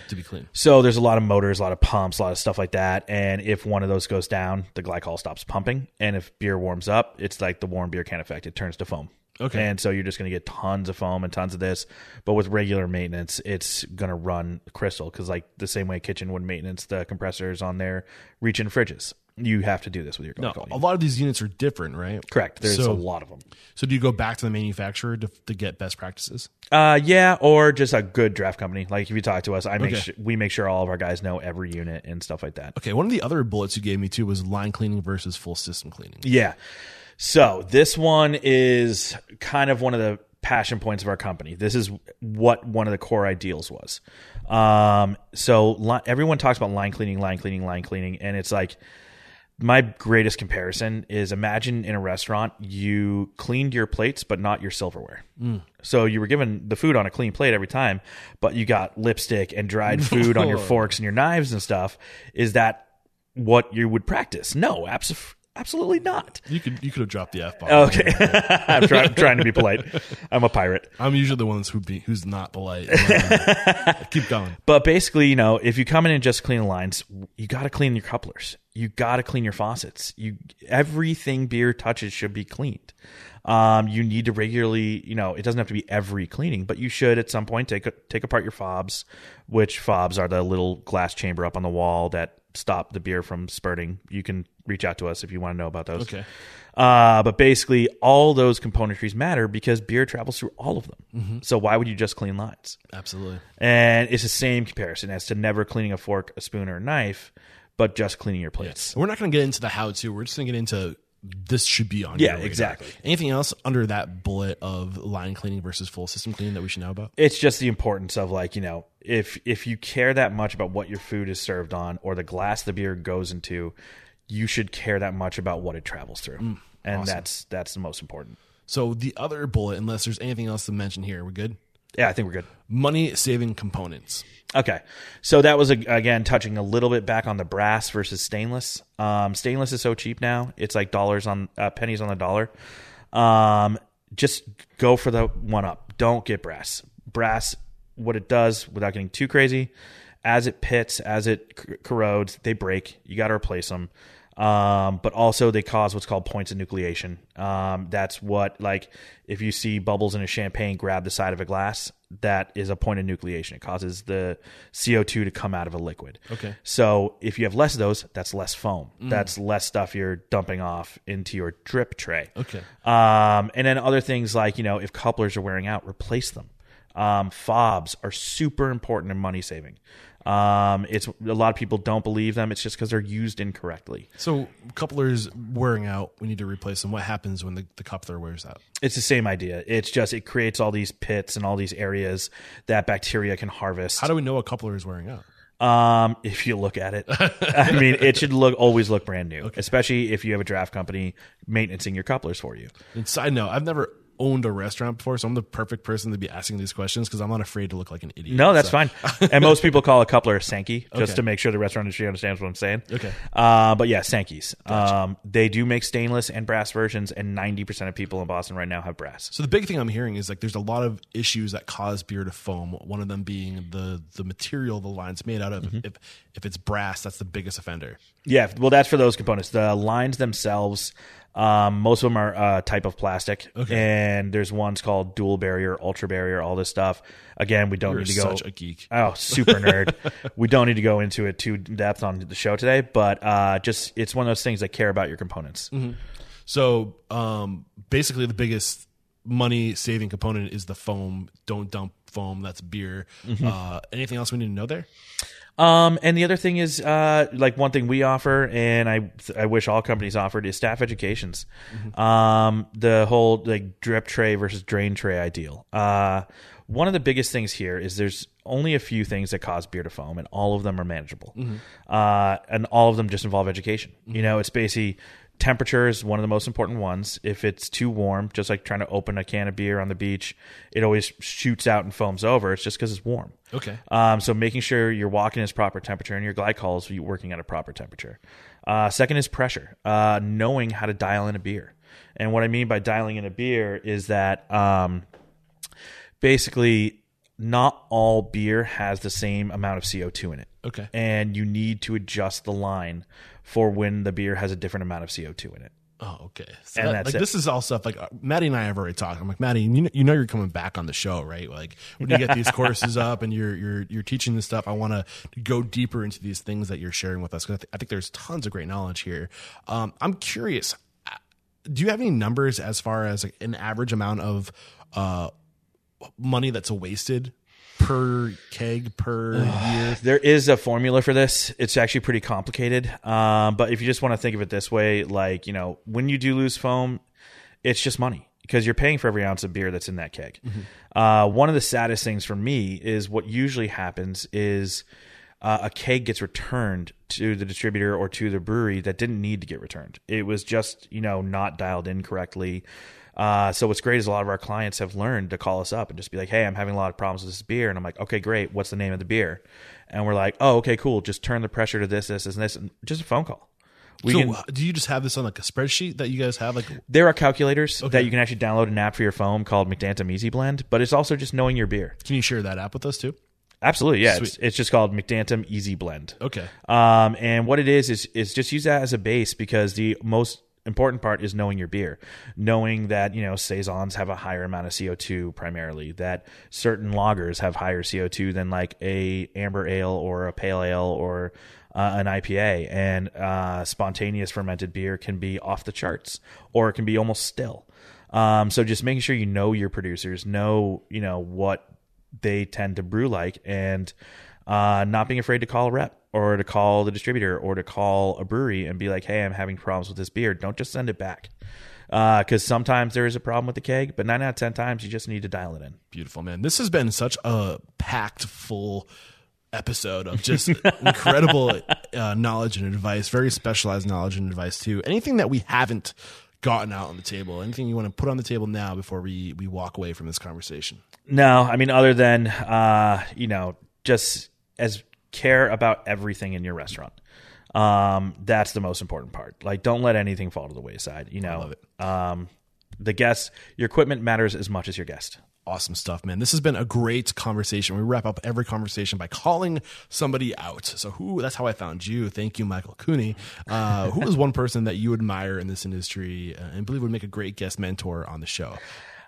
to be clean? So there's a lot of motors, a lot of pumps, a lot of stuff like that. And if one of those goes down, the glycol stops pumping. And if beer warms up, it's like the warm beer can effect. It turns to foam. Okay. And so you're just going to get tons of foam and tons of this. But with regular maintenance, it's going to run crystal because, like the same way kitchen would maintenance the compressors on their reach in fridges, you have to do this with your No, a lot of these units are different, right? Correct. There's So- a lot of them. So do you go back to the manufacturer to, to get best practices? Uh, yeah, or just a good draft company. Like if you talk to us, I make Okay. sure, we make sure all of our guys know every unit and stuff like that. Okay, one of the other bullets you gave me too was line cleaning versus full system cleaning. Yeah. So this one is kind of one of the passion points of our company. This is what one of the core ideals was. Um, so li- everyone talks about line cleaning, line cleaning, line cleaning, and it's like my greatest comparison is imagine in a restaurant you cleaned your plates but not your silverware. Mm. So you were given the food on a clean plate every time, but you got lipstick and dried food on your forks and your knives and stuff. Is that what you would practice? No, abso- absolutely not. You could you could have dropped the f bomb. Okay, I'm try- trying to be polite. I'm a pirate. I'm usually the ones who be who's not polite. Keep going. But basically, you know, if you come in and just clean the lines, you got to clean your couplers. You got to clean your faucets. You everything beer touches should be cleaned. Um, you need to regularly, you know, it doesn't have to be every cleaning, but you should at some point take take apart your fobs, which fobs are the little glass chamber up on the wall that stop the beer from spurting. You can reach out to us if you want to know about those. Okay. Uh, but basically, all those componentries matter because beer travels through all of them. Mm-hmm. So why would you just clean lines? Absolutely. And it's the same comparison as to never cleaning a fork, a spoon, or a knife, but just cleaning your plates. We're not going to get into the how to. We're just going to get into this should be on. Yeah, exactly. Anything else under that bullet of line cleaning versus full system cleaning that we should know about? It's just the importance of like, you know, if if you care that much about what your food is served on or the glass the beer goes into, you should care that much about what it travels through. Mm, and that's that's the most important. So the other bullet, unless there's anything else to mention here, we're good. Yeah, I think we're good. Money saving components. Okay, so that was again touching a little bit back on the brass versus stainless. Um, stainless is so cheap now; it's like dollars on uh, pennies on the dollar. Um, just go for the one up. Don't get brass. Brass, what it does without getting too crazy, as it pits, as it corrodes, they break. You got to replace them. Um, but also they cause what's called points of nucleation. Um, that's what like if you see bubbles in a champagne grab the side of a glass, that is a point of nucleation. It causes the CO2 to come out of a liquid. Okay. So if you have less of those, that's less foam. That's less stuff you're dumping off into your drip tray. Okay. Um, and then other things like, you know, if couplers are wearing out, replace them. Um, fobs are super important in money saving. Um, it's a lot of people don't believe them. It's just because they're used incorrectly. So couplers wearing out, we need to replace them. What happens when the, the coupler wears out? It's the same idea. It's just it creates all these pits and all these areas that bacteria can harvest. How do we know a coupler is wearing out? Um, if you look at it, I mean, it should look always look brand new, especially if you have a draft company maintaining your couplers for you. And side note, I've never owned a restaurant before, so I'm the perfect person to be asking these questions because I'm not afraid to look like an idiot. No, that's So- fine. and most people call a coupler a Sankey just Okay. to make sure the restaurant industry understands what I'm saying. Okay. Uh, but yeah, Sankeys. Um, they do make stainless and brass versions, and 90% of people in Boston right now have brass. So the big thing I'm hearing is like there's a lot of issues that cause beer to foam. One of them being the the material the line's made out of. Mm-hmm. If if it's brass, that's the biggest offender. Yeah, well, that's for those components. The lines themselves, um, most of them are a type of plastic, okay. and there's ones called dual barrier, ultra barrier, all this stuff. Again, we don't You're need to go. such a geek. Oh, super nerd. we don't need to go into it too in depth on the show today, but uh, just it's one of those things that care about your components. So um, basically, the biggest money saving component is the foam. Don't dump foam. That's beer. Mm-hmm. Uh, anything else we need to know there? Um, and the other thing is, uh, like one thing we offer, and I I wish all companies offered is staff educations. Um, the whole like drip tray versus drain tray ideal. Uh, one of the biggest things here is there's only a few things that cause beer to foam, and all of them are manageable. Uh, and all of them just involve education. You know, it's basically temperature is one of the most important ones. If it's too warm, just like trying to open a can of beer on the beach, it always shoots out and foams over. It's just because it's warm. Okay. Um, so making sure your walk-in is proper temperature and your glycol is working at a proper temperature. Uh, second is pressure. Uh, knowing how to dial in a beer. And what I mean by dialing in a beer is that um, basically not all beer has the same amount of CO2 in it. Okay. And you need to adjust the line for when the beer has a different amount of CO2 in it. Oh, okay. So And that- that's like it. this is all stuff like uh, Maddie and I have already talked. I'm like Maddie, you know, you know you're coming back on the show, right? Like when you get these courses up and you're you're you're teaching this stuff, I want to go deeper into these things that you're sharing with us because I, th- I think there's tons of great knowledge here. Um, I'm curious. uh, Do you have any numbers as far as like an average amount of uh, money that's wasted per keg per year? There is a formula for this. It's actually pretty complicated. Um, but if you just want to think of it this way, like, you know, when you do lose foam, it's just money because you're paying for every ounce of beer that's in that keg. Uh, one of the saddest things for me is what usually happens is uh, a keg gets returned to the distributor or to the brewery that didn't need to get returned. It was just you know not dialed in correctly. Uh, so what's great is a lot of our clients have learned to call us up and just be like, "Hey, I'm having a lot of problems with this beer," and I'm like, "Okay, great. What's the name of the beer?" And we're like, "Oh, okay, cool. Just turn the pressure to this, this, and this, and just a phone call." We so, can, do you just have this on like a spreadsheet that you guys have? Like, there are calculators that you can actually download an app for your phone called McDantim Easy Blend, but it's also just knowing your beer. can you share that app with us too? Absolutely, yeah. It's, it's just called McDantim Easy Blend. Okay. Um, and what it is is is just use that as a base because the most important part is knowing your beer, knowing that you know saisons have a higher amount of CO two primarily, that certain lagers have higher CO two than like a amber ale or a pale ale or uh, an IPA, and uh, spontaneous fermented beer can be off the charts or it can be almost still. Um, so just making sure you know your producers, know you know what they tend to brew like and uh, not being afraid to call a rep or to call the distributor or to call a brewery and be like hey i'm having problems with this beer don't just send it back because sometimes there is a problem with the keg but nine out of ten times you just need to dial it in Beautiful, man. This has been such a packed full episode of just incredible uh, knowledge and advice, very specialized knowledge and advice too. Anything that we haven't gotten out on the table, anything you want to put on the table now before we we walk away from this conversation? no i mean other than uh, you know just as care about everything in your restaurant um, that's the most important part like don't let anything fall to the wayside you know um, the guest your equipment matters as much as your guest Awesome stuff, man. This has been a great conversation. We wrap up every conversation by calling somebody out. So, who? That's how I found you. Thank you, Michael Cooney. Uh, who is one person that you admire in this industry uh, and believe would make a great guest mentor on the show?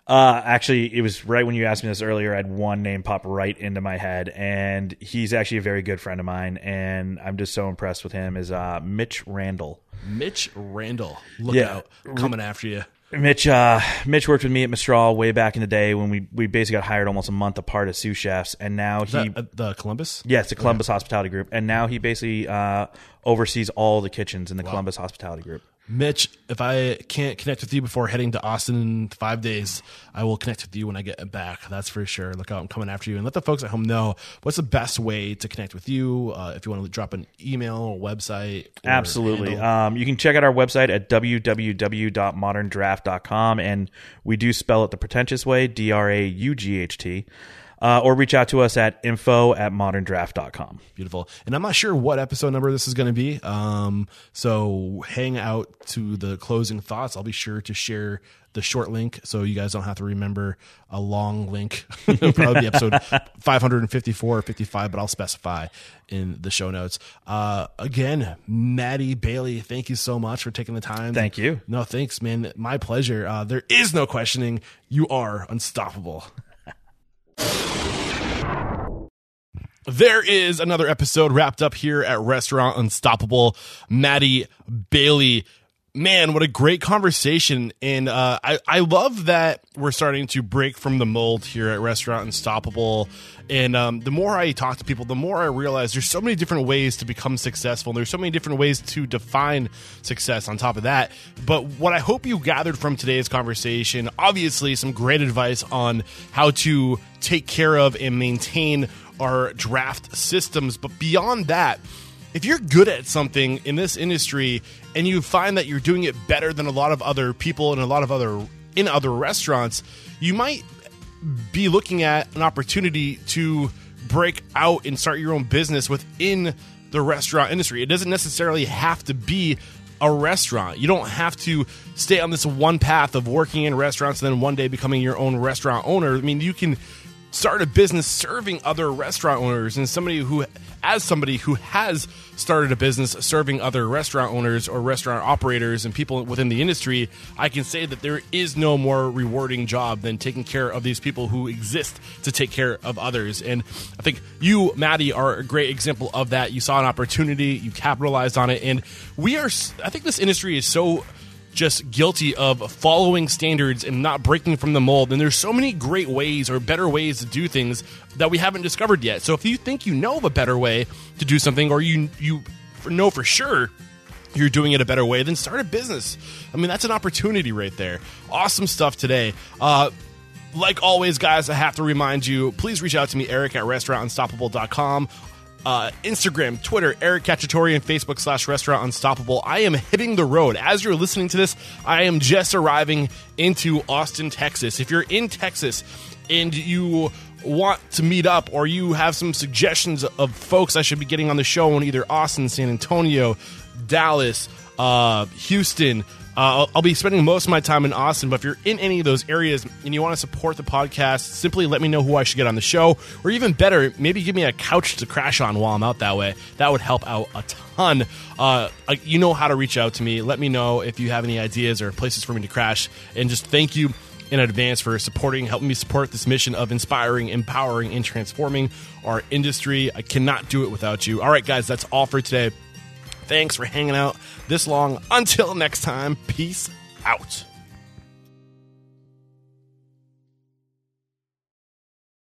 Uh, actually, it was right when you asked me this earlier. I had one name pop right into my head, and he's actually a very good friend of mine, and I'm just so impressed with him. Is uh, Mitch Randall. Mitch Randall. Look Yeah. out, coming after you. Mitch, uh, Mitch worked with me at Mistral way back in the day when we we basically got hired almost a month apart as sous chefs, and now Is he that, uh, the Columbus? yeah, it's the Columbus Hospitality Group, and now he basically uh, oversees all the kitchens in the Columbus Hospitality Group. Mitch, if I can't connect with you before heading to Austin in five days, I will connect with you when I get back. That's for sure. Look out, I'm coming after you. And let the folks at home know what's the best way to connect with you. Uh, if you want to drop an email or website. or Absolutely. Um, you can check out our website at www.moderndraft.com, and we do spell it the pretentious way, D R A U G H T. Uh, or reach out to us at info at moderndraft.com. Beautiful. And I'm not sure what episode number this is going to be. Um, so hang out to the closing thoughts. I'll be sure to share the short link so you guys don't have to remember a long link. It'll probably be episode 554 or 55, but I'll specify in the show notes. Uh, again, Maddie Bailey, thank you so much for taking the time. Thank you. No, thanks, man. My pleasure. Uh, there is no questioning. You are unstoppable. There is another episode wrapped up here at Restaurant Unstoppable. Maddie Bailey. Man, what a great conversation. And uh, I, I love that we're starting to break from the mold here at Restaurant Unstoppable. And um, the more I talk to people, the more I realize there's so many different ways to become successful. And there's so many different ways to define success on top of that. But what I hope you gathered from today's conversation, obviously, some great advice on how to take care of and maintain our draft systems. But beyond that, if you're good at something in this industry and you find that you're doing it better than a lot of other people and a lot of other in other restaurants, you might be looking at an opportunity to break out and start your own business within the restaurant industry. It doesn't necessarily have to be a restaurant. You don't have to stay on this one path of working in restaurants and then one day becoming your own restaurant owner. I mean, you can start a business serving other restaurant owners and somebody who as somebody who has started a business serving other restaurant owners or restaurant operators and people within the industry i can say that there is no more rewarding job than taking care of these people who exist to take care of others. And i think you maddie are a great example of that. You saw an opportunity you capitalized on it and we are i think this industry is so just guilty of following standards and not breaking from the mold. And there's so many great ways or better ways to do things that we haven't discovered yet. So if you think you know of a better way to do something, or you you know for sure you're doing it a better way, then start a business. I mean, that's an opportunity right there. Awesome stuff today. Uh, like always, guys, I have to remind you please reach out to me, Eric at restaurantunstoppable.com uh, Instagram, Twitter, Eric Cacciatore, and Facebook slash Restaurant Unstoppable. I am hitting the road. As you're listening to this, I am just arriving into Austin, Texas. If you're in Texas and you want to meet up or you have some suggestions of folks I should be getting on the show in either Austin, San Antonio, Dallas, uh, Houston, I'll, I'll be spending most of my time in Austin, but if you're in any of those areas and you want to support the podcast, simply let me know who I should get on the show. Or even better, maybe give me a couch to crash on while I'm out that way. That would help out a ton. Uh, you know how to reach out to me. Let me know if you have any ideas or places for me to crash. And just thank you in advance for supporting, helping me support this mission of inspiring, empowering, and transforming our industry. I cannot do it without you. All right, guys, that's all for today. Thanks for hanging out this long. Until next time, peace out.